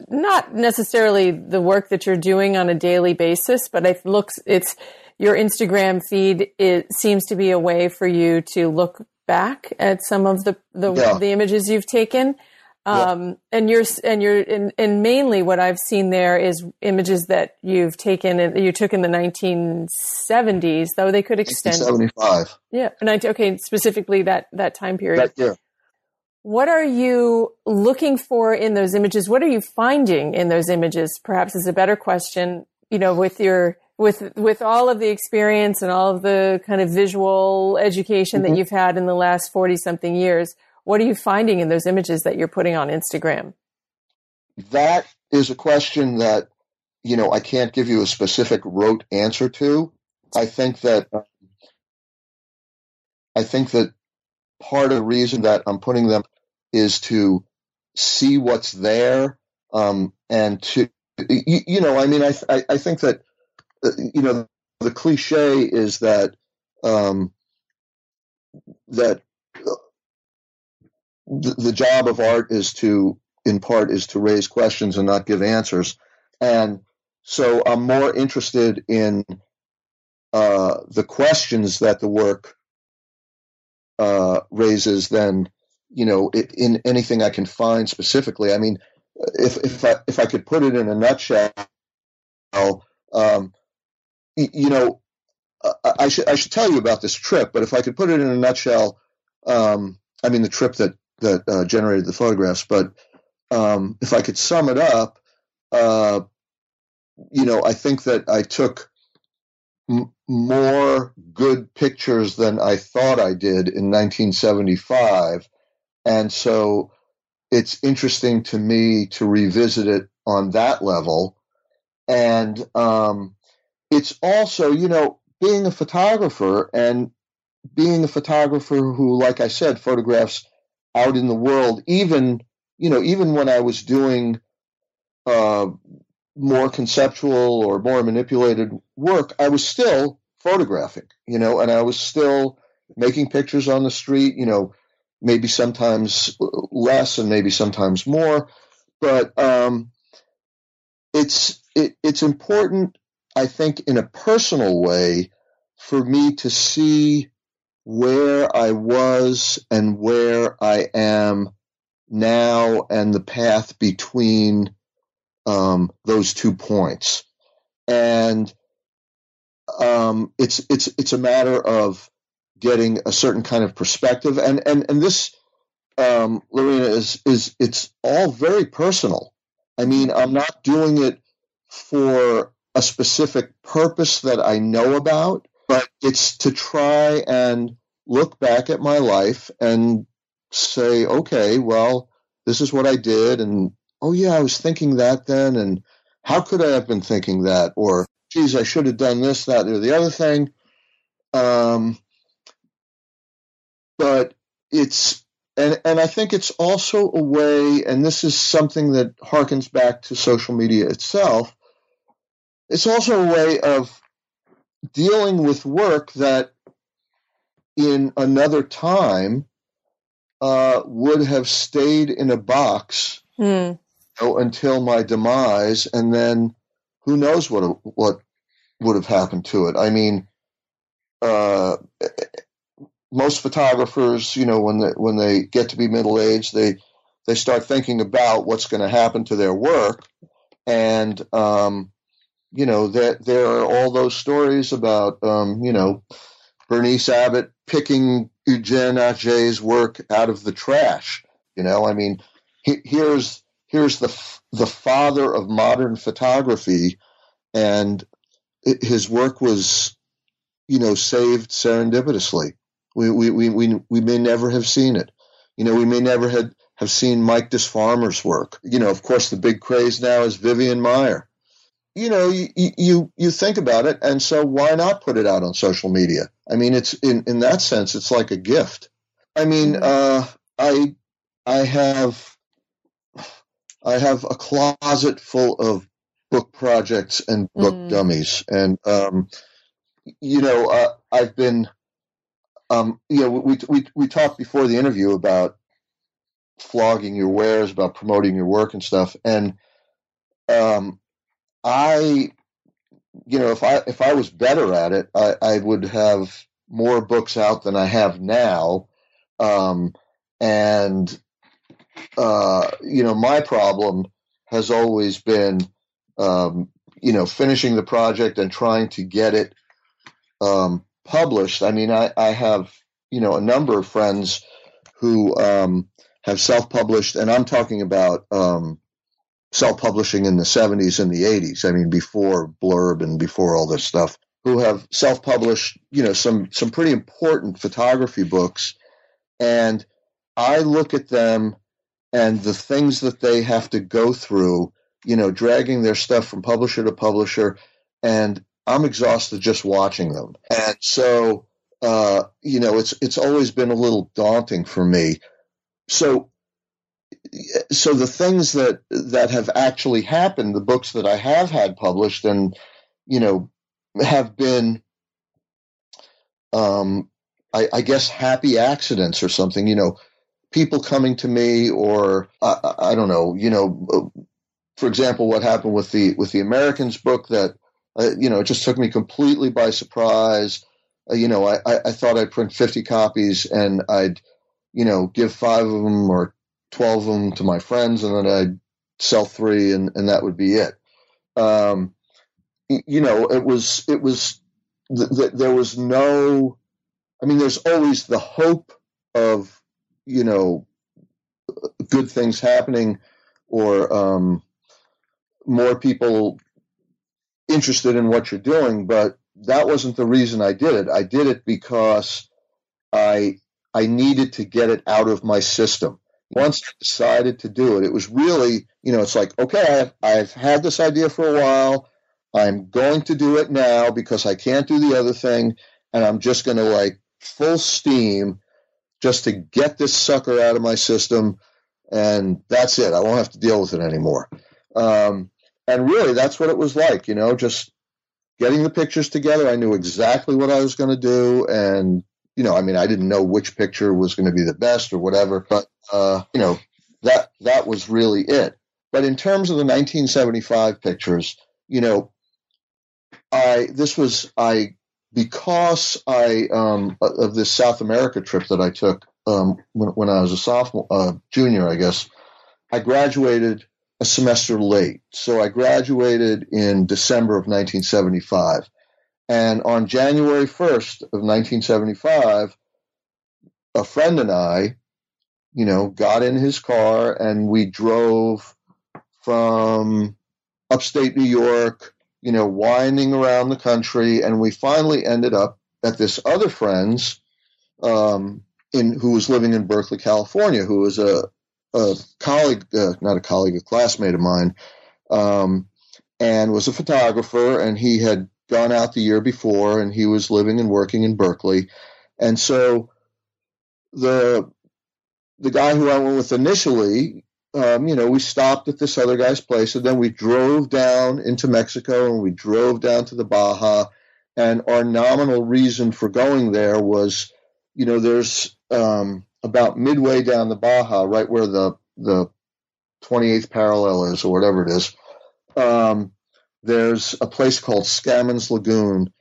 not necessarily the work that you're doing on a daily basis, but it looks it's your Instagram feed. It seems to be a way for you to look back at some of the the, yeah. the images you've taken um, and you're and you're and, and, mainly what I've seen there is images that you've taken and you took in the 1970s, though they could extend 75. Yeah, 19, okay, specifically that that time period. That year. What are you looking for in those images? What are you finding in those images? Perhaps is a better question. You know, with your with with all of the experience and all of the kind of visual education mm-hmm. that you've had in the last 40 something years what are you finding in those images that you're putting on Instagram? That is a question that, you know, I can't give you a specific rote answer to. I think that, I think that part of the reason that I'm putting them is to see what's there um, and to you, you, know I mean I, I, I think that you know the cliche is that um, that uh, the, the job of art is to in part is to raise questions and not give answers and so I'm more interested in uh, the questions that the work uh, raises than you know in anything I can find specifically. I mean, if if I if I could put it in a nutshell, um, you know, I should I should tell you about this trip. But if I could put it in a nutshell, um, I mean the trip that that uh, generated the photographs. But um, if I could sum it up, uh, you know, I think that I took m- more good pictures than I thought I did in 1975. And so it's interesting to me to revisit it on that level. And um, it's also, you know, being a photographer and being a photographer who, like I said, photographs out in the world, even, you know, even when I was doing uh, more conceptual or more manipulated work, I was still photographing, you know, and I was still making pictures on the street, you know, maybe sometimes less and maybe sometimes more, but um, it's it, it's important, I think, in a personal way, for me to see where I was and where I am now and the path between um, those two points. And um, it's it's it's a matter of getting a certain kind of perspective, and and and this, um, Lorena, is is it's all very personal. I mean, I'm not doing it for a specific purpose that I know about, but it's to try and look back at my life and say, okay, well, this is what I did, and oh yeah, I was thinking that then, and how could I have been thinking that? Or, geez, I should have done this, that, or the other thing. Um, but it's and and I think it's also a way, and this is something that harkens back to social media itself. It's also a way of dealing with work that in another time uh, would have stayed in a box mm know, until my demise, and then who knows what what would have happened to it. I mean, uh, most photographers, you know, when they, when they get to be middle aged, they they start thinking about what's going to happen to their work, and um, you know, that there are all those stories about um, you know Berenice Abbott picking Eugene Atget's work out of the trash. You know, I mean, he, here's here's the the father of modern photography, and his work was, you know, saved serendipitously. We, we, we, we, we may never have seen it. You know, we may never had, have seen Mike Disfarmer's work. You know, of course, the big craze now is Vivian Maier. You know, you, you, you think about it, and so why not put it out on social media? I mean, it's in, in that sense, it's like a gift. I mean, uh, I, I have I have a closet full of book projects and book mm. dummies, and um, you know, uh, I've been, um, you know, we we we talked before the interview about flogging your wares, about promoting your work and stuff, and um, I, you know, if I if I was better at it, I, I would have more books out than I have now, um, and uh, you know, my problem has always been, um, you know, finishing the project and trying to get it um, published. I mean, I, I, have, you know, a number of friends who um, have self-published, and I'm talking about um, self-publishing in the 70s and the 80s. I mean, before Blurb and before all this stuff, who have self-published, you know, some some pretty important photography books, and I look at them and the things that they have to go through, you know, dragging their stuff from publisher to publisher. And I'm exhausted just watching them. And so uh, you know, it's it's always been a little daunting for me. So, so the things that that have actually happened, the books that I have had published, and you know, have been, um, I, I guess, happy accidents or something. You know, people coming to me, or I, I don't know, you know, for example, what happened with the with the Americans book that uh, you know it just took me completely by surprise. Uh, you know, I, I thought I'd print 50 copies and I'd you know give five of them or 12 of them to my friends and then I'd sell three and, and that would be it. Um, you know, it was it was th- th- there was no. I mean, there's always the hope of you know good things happening or um, more people interested in what you're doing, but that wasn't the reason I did it. I did it because I I needed to get it out of my system. Once I decided to do it, it was really, you know, it's like, okay, I've, I've had this idea for a while. I'm going to do it now because I can't do the other thing. And I'm just going to like full steam just to get this sucker out of my system. And that's it. I won't have to deal with it anymore. Um, and really that's what it was like you know just getting the pictures together i knew exactly what i was going to do and you know i mean i didn't know which picture was going to be the best or whatever but uh, you know that that was really it but in terms of the 1975 pictures you know i this was i because i um, of this south america trip that i took um, when, when i was a sophomore uh, junior i guess i graduated a semester late. So I graduated in December of 1975. And on January 1st of 1975, a friend and I, you know, got in his car and we drove from upstate New York, you know, winding around the country. And we finally ended up at this other friend's, um, in, who was living in Berkeley, California, who was a, a colleague, uh, not a colleague, a classmate of mine, um, and was a photographer, and he had gone out the year before, and he was living and working in Berkeley, and so the the guy who I went with initially, um, you know, we stopped at this other guy's place, and then we drove down into Mexico, and we drove down to the Baja, and our nominal reason for going there was, you know, there's um, about midway down the Baja, right where the the 28th parallel is, or whatever it is, um, there's a place called Scammons Lagoon,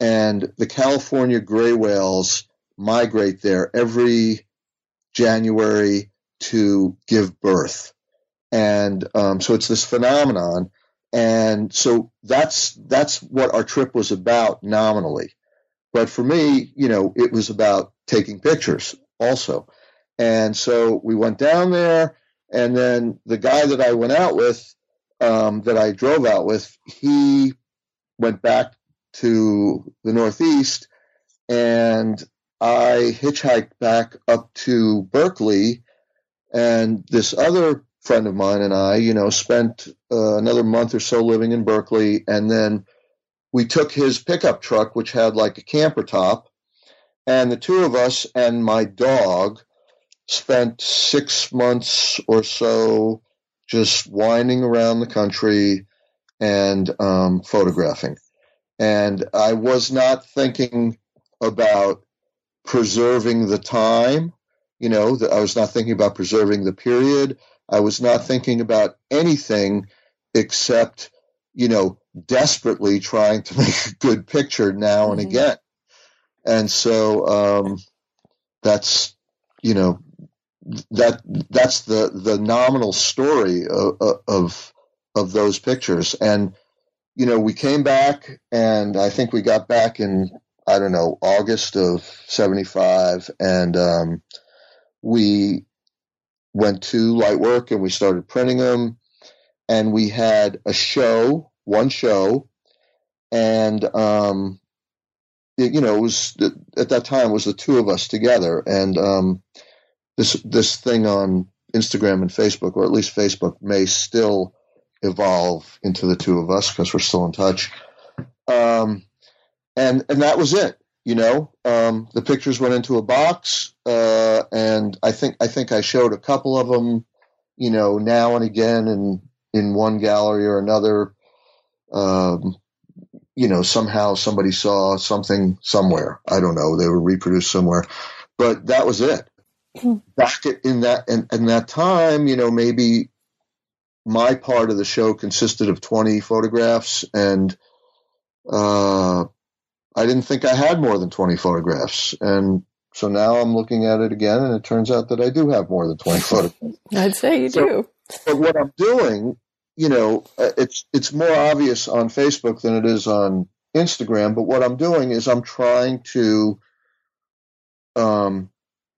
and the California gray whales migrate there every January to give birth, and um, so it's this phenomenon, and so that's that's what our trip was about nominally, but for me, you know, it was about taking pictures also. And so we went down there, and then the guy that I went out with, um, that I drove out with, he went back to the Northeast, and I hitchhiked back up to Berkeley, and this other friend of mine and I, you know, spent uh, another month or so living in Berkeley, and then we took his pickup truck, which had like a camper top, and the two of us and my dog spent six months or so just winding around the country and um, photographing. And I was not thinking about preserving the time. You know, I was not thinking about preserving the period. I was not thinking about anything except, you know, desperately trying to make a good picture now and mm-hmm. again. And so um, that's, you know, that that's the the nominal story of, of of those pictures. And you know, we came back, and I think we got back in I don't know August of '75, and um, we went to Lightwork and we started printing them, and we had a show, one show, and um, it, you know, it was at that time it was the two of us together, and um, this this thing on Instagram and Facebook, or at least Facebook, may still evolve into the two of us because we're still in touch. Um, and and that was it. you know, um, the pictures went into a box, uh, and I think I think I showed a couple of them, you know, now and again in in one gallery or another. Um, you know, somehow somebody saw something somewhere. I don't know. They were reproduced somewhere, but that was it. Back in that in, in that time, you know, maybe my part of the show consisted of 20 photographs and uh, I didn't think I had more than 20 photographs. And so now I'm looking at it again, and it turns out that I do have more than 20 photographs. I'd say you so, do. But what I'm doing, you know, uh, it's it's more obvious on Facebook than it is on Instagram. But what I'm doing is I'm trying to um,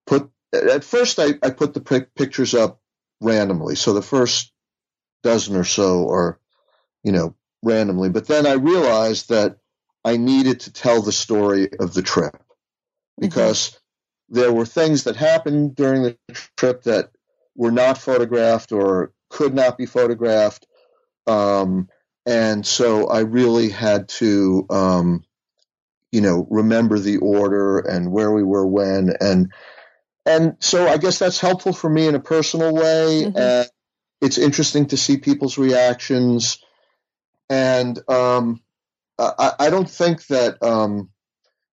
put. At first, I, I put the pictures up randomly. So the first dozen or so are, you know, randomly. But then I realized that I needed to tell the story of the trip because mm-hmm. there were things that happened during the trip that were not photographed or could not be photographed. Um, and so I really had to, um, you know, remember the order and where we were when. And, and so I guess that's helpful for me in a personal way. Mm-hmm. And it's interesting to see people's reactions. And, um, I, I don't think that. Um,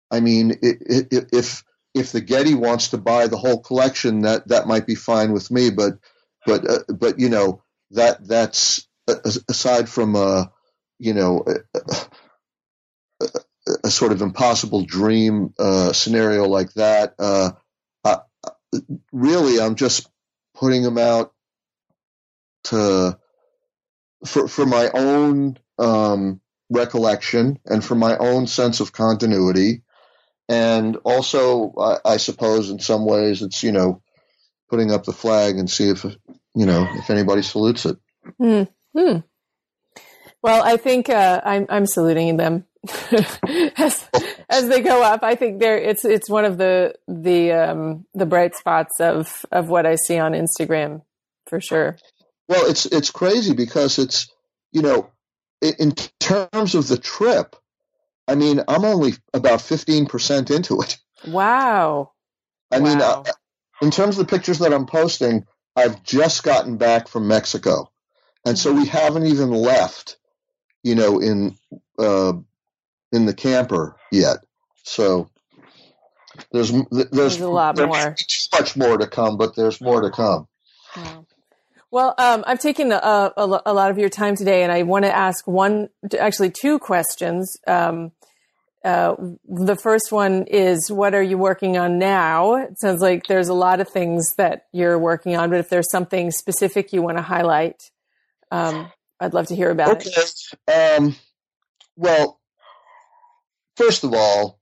I mean, it, it, if if the Getty wants to buy the whole collection, that that might be fine with me. But but uh, but you know that that's aside from a you know a, sort of impossible dream uh, scenario like that. Uh, really, I'm just putting them out to for for my own um, recollection and for my own sense of continuity. And also, I, I suppose in some ways it's, you know, putting up the flag and see if, you know, if anybody salutes it. Hmm. hmm. Well, I think uh, I'm, I'm saluting them as, as they go up. I think there it's it's one of the the um, the bright spots of of what I see on Instagram for sure. Well, it's it's crazy because it's you know in terms of the trip, I mean, I'm only about 15% into it. Wow. I wow. mean, uh, in terms of the pictures that I'm posting, I've just gotten back from Mexico. And so we haven't even left, you know, in uh, in the camper yet. So there's there's, there's a lot there's more. Much more to come, but there's more to come. Wow. Well, um, I've taken a, a, a, lot of your time today, and I want to ask one, actually, two questions. Um, uh, the first one is, what are you working on now? It sounds like there's a lot of things that you're working on, but if there's something specific you want to highlight, um, I'd love to hear about okay. it. Um, well, first of all,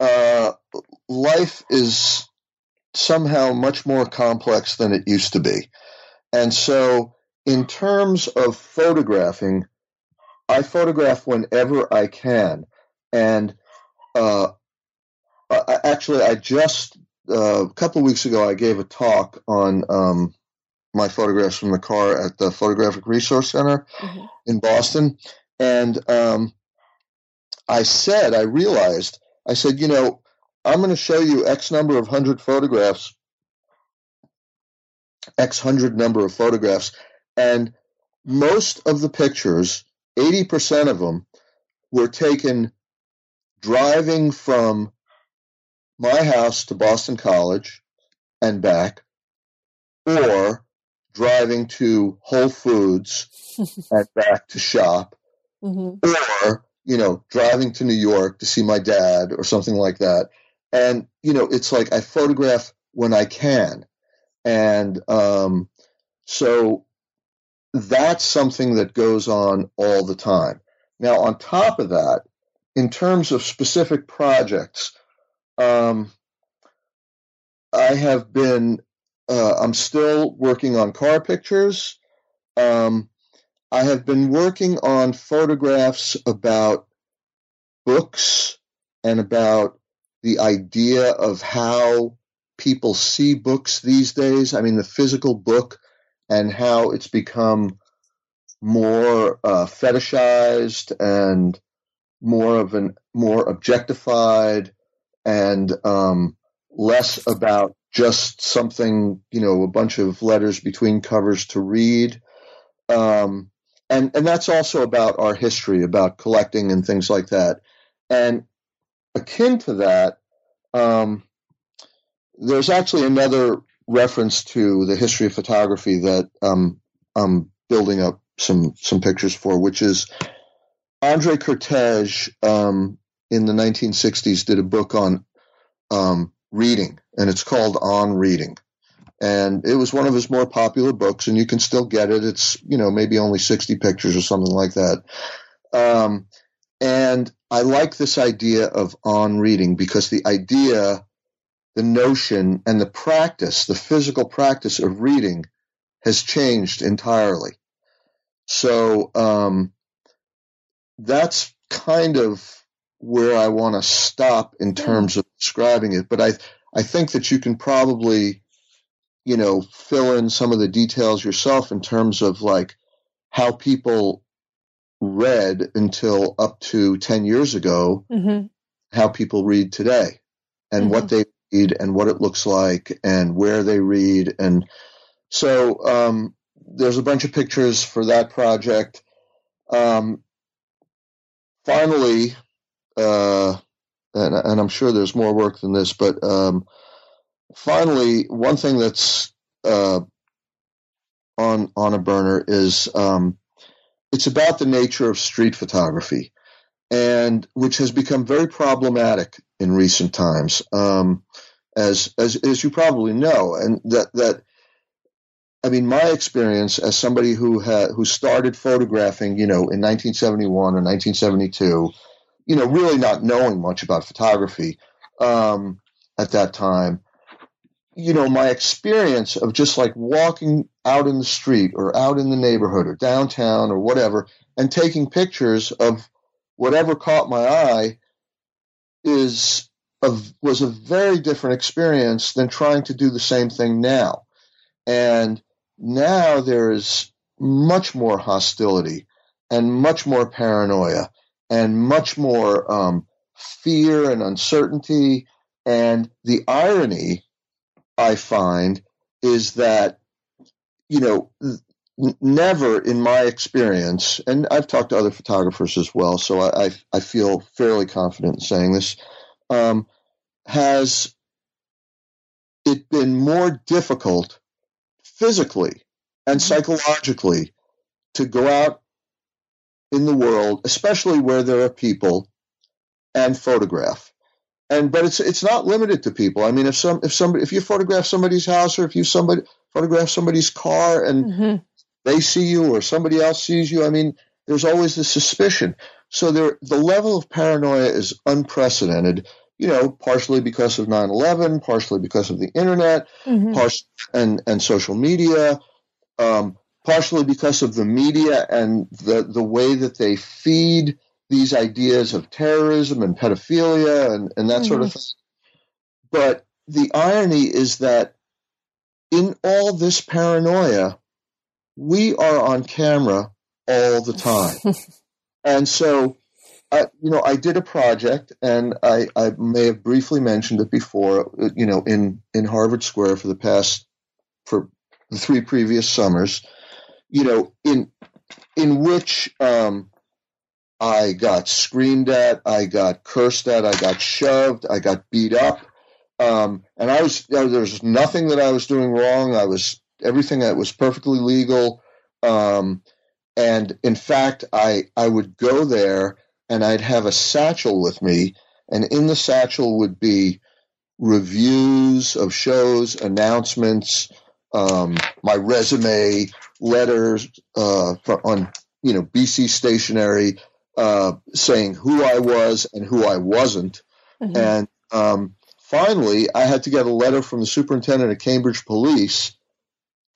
uh, life is somehow much more complex than it used to be. And so, in terms of photographing, I photograph whenever I can. And uh, actually, I just uh, a couple of weeks ago I gave a talk on um, my photographs from the car at the Photographic Resource Center mm-hmm. in Boston, and um, I said I realized I said you know I'm going to show you X number of hundred photographs X hundred number of photographs, and most of the pictures, 80% of them, were taken driving from my house to Boston College and back, or driving to Whole Foods and back to shop, mm-hmm. or you know, driving to New York to see my dad or something like that. And you know, it's like I photograph when I can. And um, so that's something that goes on all the time. Now, on top of that, in terms of specific projects, um, I have been, uh, I'm still working on car pictures. Um, I have been working on photographs about books and about the idea of how people see books these days. I mean, the physical book and how it's become more uh, fetishized and more of an more objectified and um, less about just something, you know, a bunch of letters between covers to read. Um, and and that's also about our history, about collecting and things like that. And akin to that, um, there's actually another reference to the history of photography that um, I'm building up some some pictures for, which is Andre Kertész um, in the 1960s did a book on um, reading, and it's called On Reading. And it was one of his more popular books, and you can still get it. It's, you know, maybe only 60 pictures or something like that. Um, and I like this idea of on reading because the idea, the notion, and the practice, the physical practice of reading has changed entirely. So um, that's kind of where I want to stop in terms of describing it. But I I think that you can probably, you know, fill in some of the details yourself in terms of like how people read until up to 10 years ago, mm-hmm. how people read today and mm-hmm. what they read and what it looks like and where they read. And so um, there's a bunch of pictures for that project. Um, finally, uh, and, and, I'm sure there's more work than this, but um, finally, one thing that's uh, on on a burner is um, it's about the nature of street photography, and which has become very problematic in recent times, um, as as as you probably know, and that that. I mean, my experience as somebody who had who started photographing, you know, in 1971 or 1972, you know, really not knowing much about photography um, at that time, you know, my experience of just like walking out in the street or out in the neighborhood or downtown or whatever and taking pictures of whatever caught my eye is a, was a very different experience than trying to do the same thing now. And now there is much more hostility and much more paranoia and much more um, fear and uncertainty. And the irony I find is that, you know, never in my experience, and I've talked to other photographers as well, so I, I feel fairly confident in saying this, um, has it been more difficult physically and mm-hmm. psychologically to go out in the world, especially where there are people, and photograph. And but it's it's not limited to people. I mean, if some if somebody if you photograph somebody's house or if you somebody photograph somebody's car and mm-hmm. they see you or somebody else sees you, I mean, there's always the suspicion. So there the level of paranoia is unprecedented. You know, partially because of 9/11, partially because of the internet, mm-hmm. partially, and and social media. Um, partially because of the media and the, the way that they feed these ideas of terrorism and pedophilia and, and that mm-hmm. sort of mm-hmm. thing. But the irony is that in all this paranoia, we are on camera all the time. and so, I, you know, I did a project, and I, I may have briefly mentioned it before. You know, in in Harvard Square for the past for the three previous summers, you know, in in which um, I got screamed at, I got cursed at, I got shoved, I got beat up, um, and I was you know, there was nothing that I was doing wrong. I was everything that was perfectly legal, um, and in fact, I I would go there and I'd have a satchel with me, and in the satchel would be reviews of shows, announcements, um, my resume, letters uh, on you know BC stationery uh, saying who I was and who I wasn't, mm-hmm. and um, finally I had to get a letter from the superintendent of Cambridge Police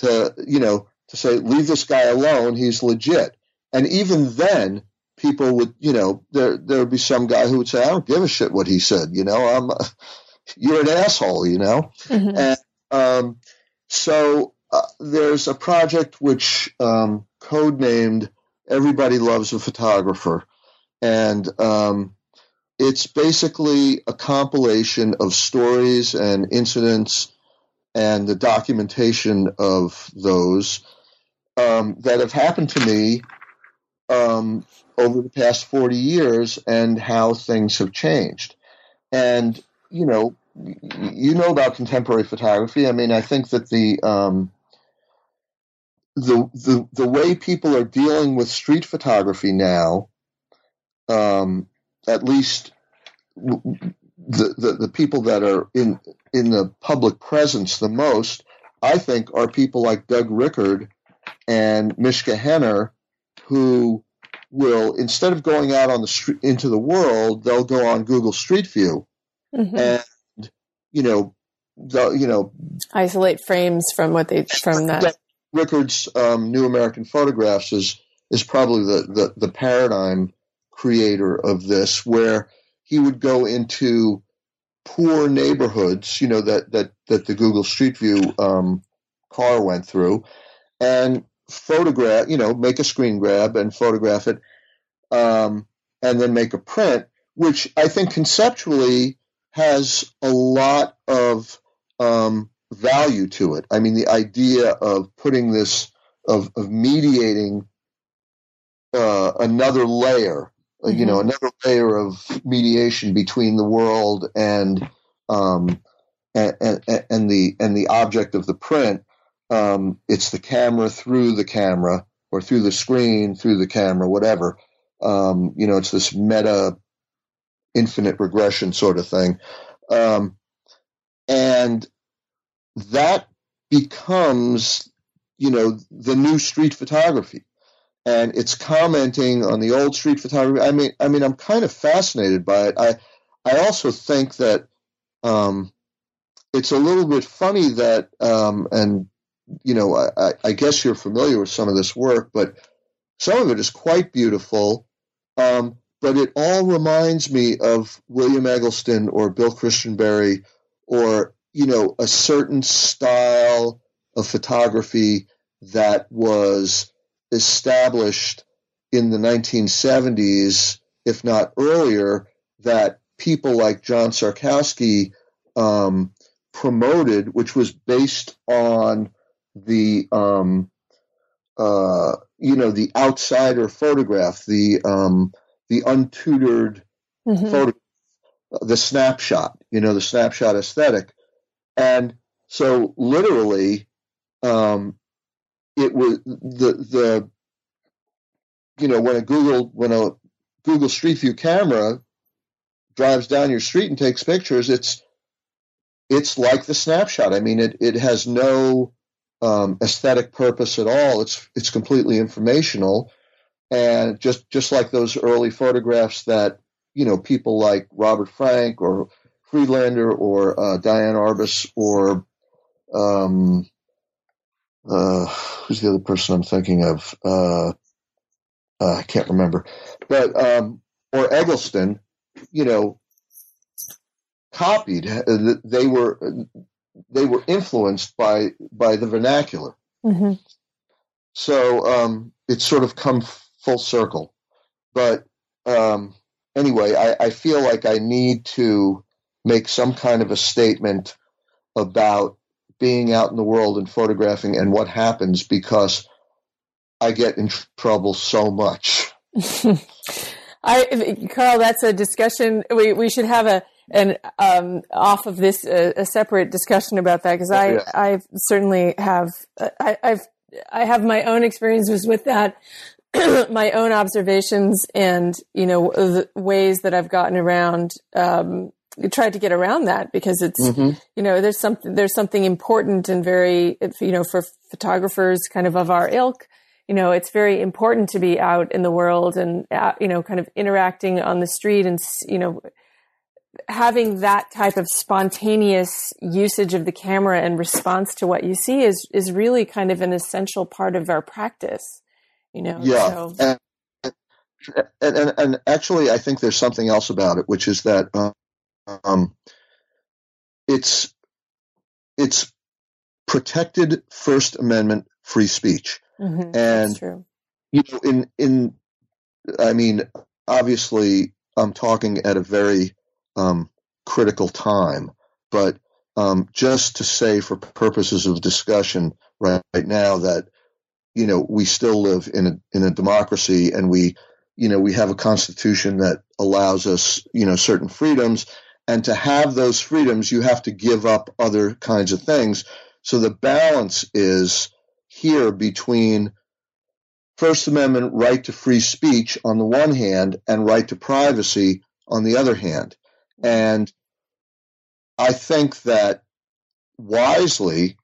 to you know to say leave this guy alone, he's legit. And even then, people would you know there there would be some guy who would say I don't give a shit what he said, you know I'm you're an asshole, you know, mm-hmm. and um, so uh, there's a project which um, codenamed Everybody Loves a Photographer. And um, it's basically a compilation of stories and incidents and the documentation of those um, that have happened to me um, over the past 40 years and how things have changed. And, you know, you know about contemporary photography. I mean, I think that the, um, the, the, the way people are dealing with street photography now, um, at least the, the, the people that are in in the public presence the most, I think, are people like Doug Rickard and Mishka Henner, who will instead of going out on the street into the world, they'll go on Google Street View, mm-hmm. and you know, the, you know, isolate frames from what they from that. Rickard's um, New American Photographs is is probably the, the the paradigm creator of this, where he would go into poor neighborhoods, you know, that, that, that the Google Street View um, car went through, and photograph, you know, make a screen grab and photograph it, um, and then make a print, which I think conceptually has a lot of um, value to it. I mean, the idea of putting this, of, of mediating uh, another layer mm-hmm. you know, mm-hmm. another layer of mediation between the world and, um, and, and, and the and the object of the print. Um, it's the camera through the camera or through the screen through the camera, whatever. Um, you know, it's this meta infinite regression sort of thing. Um, and that becomes, you know, the new street photography and it's commenting on the old street photography. I mean, I mean, I'm kind of fascinated by it. I, I also think that um, it's a little bit funny that, um, and you know, I, I, guess you're familiar with some of this work, but some of it is quite beautiful. Um, but it all reminds me of William Eggleston or Bill Christenberry or, you know, a certain style of photography that was established in the 1970s, if not earlier, that people like John Szarkowski um, promoted, which was based on the um, uh, you know the outsider photograph, the um, the untutored mm-hmm. photograph, the snapshot, you know, the snapshot aesthetic, and so literally, um, it was the the you know when a Google when a Google Street View camera drives down your street and takes pictures, it's it's like the snapshot. I mean, it it has no um, aesthetic purpose at all. It's it's completely informational, and just just like those early photographs that you know people like Robert Frank or Friedlander or uh, Diane Arbus or um, uh, who's the other person I'm thinking of? Uh, uh, I can't remember, but um, or Eggleston, you know, copied. Uh, they were they were influenced by by the vernacular. Mm-hmm. So um, it's sort of come full circle. But um, anyway, I, I feel like I need to make some kind of a statement about being out in the world and photographing and what happens because I get in trouble so much. I, Karl, that's a discussion. We we should have a an um, off of this uh, a separate discussion about that because I yeah. I certainly have I, I've I have my own experiences with that, my own observations, and you know the ways that I've gotten around um, tried to get around that because it's mm-hmm. you know there's something there's something important and very you know for photographers kind of of our ilk you know it's very important to be out in the world and uh, you know kind of interacting on the street and you know having that type of spontaneous usage of the camera and response to what you see is is really kind of an essential part of our practice you know yeah so. and, and, and, and actually i think there's something else about it which is that um, it's it's protected First Amendment free speech, mm-hmm. and you know, in in I mean, obviously, I'm talking at a very um, critical time, but um, just to say for purposes of discussion right, right now that you know we still live in a in a democracy and we you know we have a constitution that allows us you know certain freedoms and to have those freedoms you have to give up other kinds of things so the balance is here between First Amendment right to free speech on the one hand and right to privacy on the other hand. And I think that wisely,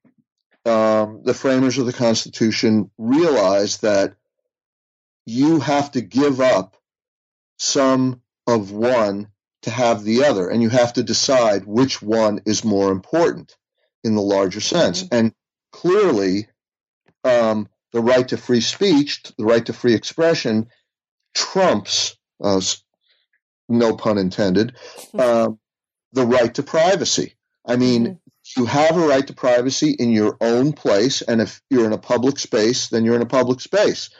um, the framers of the Constitution realized that you have to give up some of one to have the other, and you have to decide which one is more important in the larger sense. Mm-hmm. And clearly, um, the right to free speech, the right to free expression, trumps, uh, no pun intended, uh, the right to privacy. I mean, mm-hmm. you have a right to privacy in your own place, and if you're in a public space, then you're in a public space.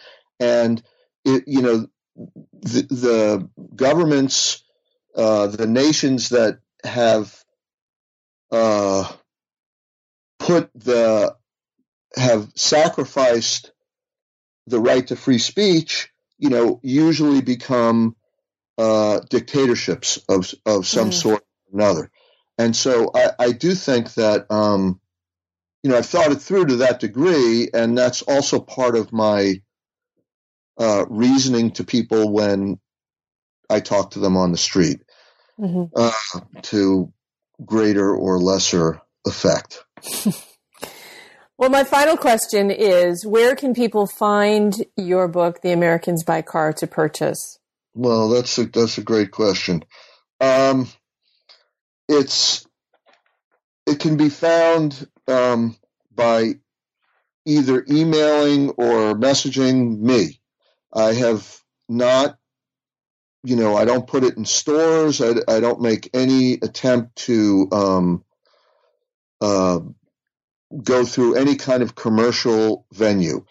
And it, you know, the, the governments, uh, the nations that have uh, put the have sacrificed the right to free speech, you know, usually become uh, dictatorships of of some mm. sort or another. And so I, I do think that um, you know I've thought it through to that degree, and that's also part of my uh, reasoning to people when I talk to them on the street, mm-hmm. uh, to greater or lesser effect. Well, my final question is where can people find your book, The Americans by Car, to purchase? Well, that's a, that's a great question. Um, it's it can be found um, by either emailing or messaging me. I have not, you know, I don't put it in stores. I, I don't make any attempt to um, uh, go through any kind of commercial venue.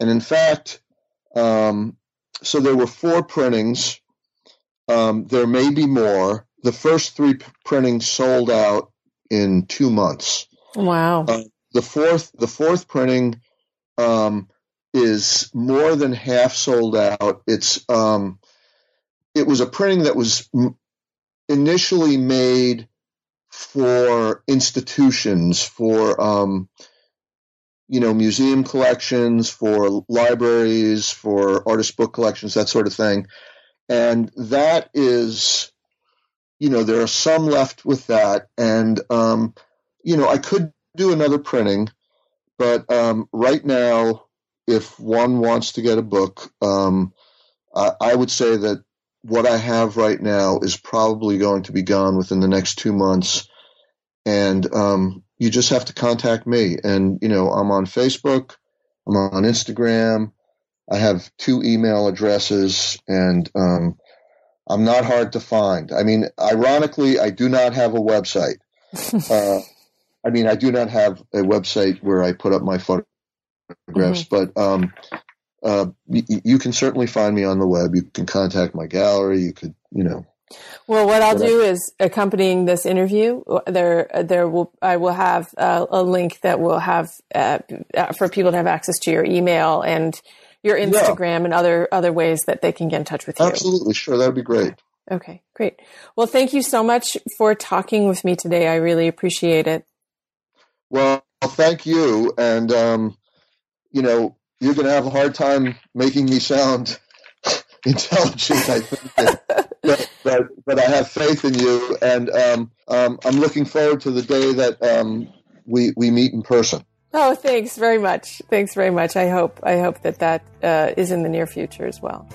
And in fact, um, so there were four printings. Um, there may be more. The first three printings sold out in two months. Wow. Uh, the fourth, the fourth printing um, is more than half sold out. It's um, it was a printing that was initially made for institutions, for um, you know museum collections, for libraries, for artist book collections, that sort of thing. And that is, you know, there are some left with that, and um, you know, I could do another printing, but um, right now, if one wants to get a book, um, I, I would say that what I have right now is probably going to be gone within the next two months. And um, you just have to contact me. And, you know, I'm on Facebook, I'm on Instagram, I have two email addresses, and um, I'm not hard to find. I mean, ironically, I do not have a website. uh, I mean, I do not have a website where I put up my photographs, mm-hmm. but um, uh, y- you can certainly find me on the web. You can contact my gallery. You could, you know. Well, what I'll do is accompanying this interview, there, there will, I will have uh, a link that will have uh, for people to have access to your email and your Instagram yeah. and other other ways that they can get in touch with you. Absolutely, sure, that'd be great. Okay, great. Well, thank you so much for talking with me today. I really appreciate it. Well, thank you, and um, you know, you're going to have a hard time making me sound intelligent, I think. but, but, but, I have faith in you, and um, um, I'm looking forward to the day that um, we we meet in person. Oh, thanks very much. Thanks very much. I hope I hope that that uh, is in the near future as well.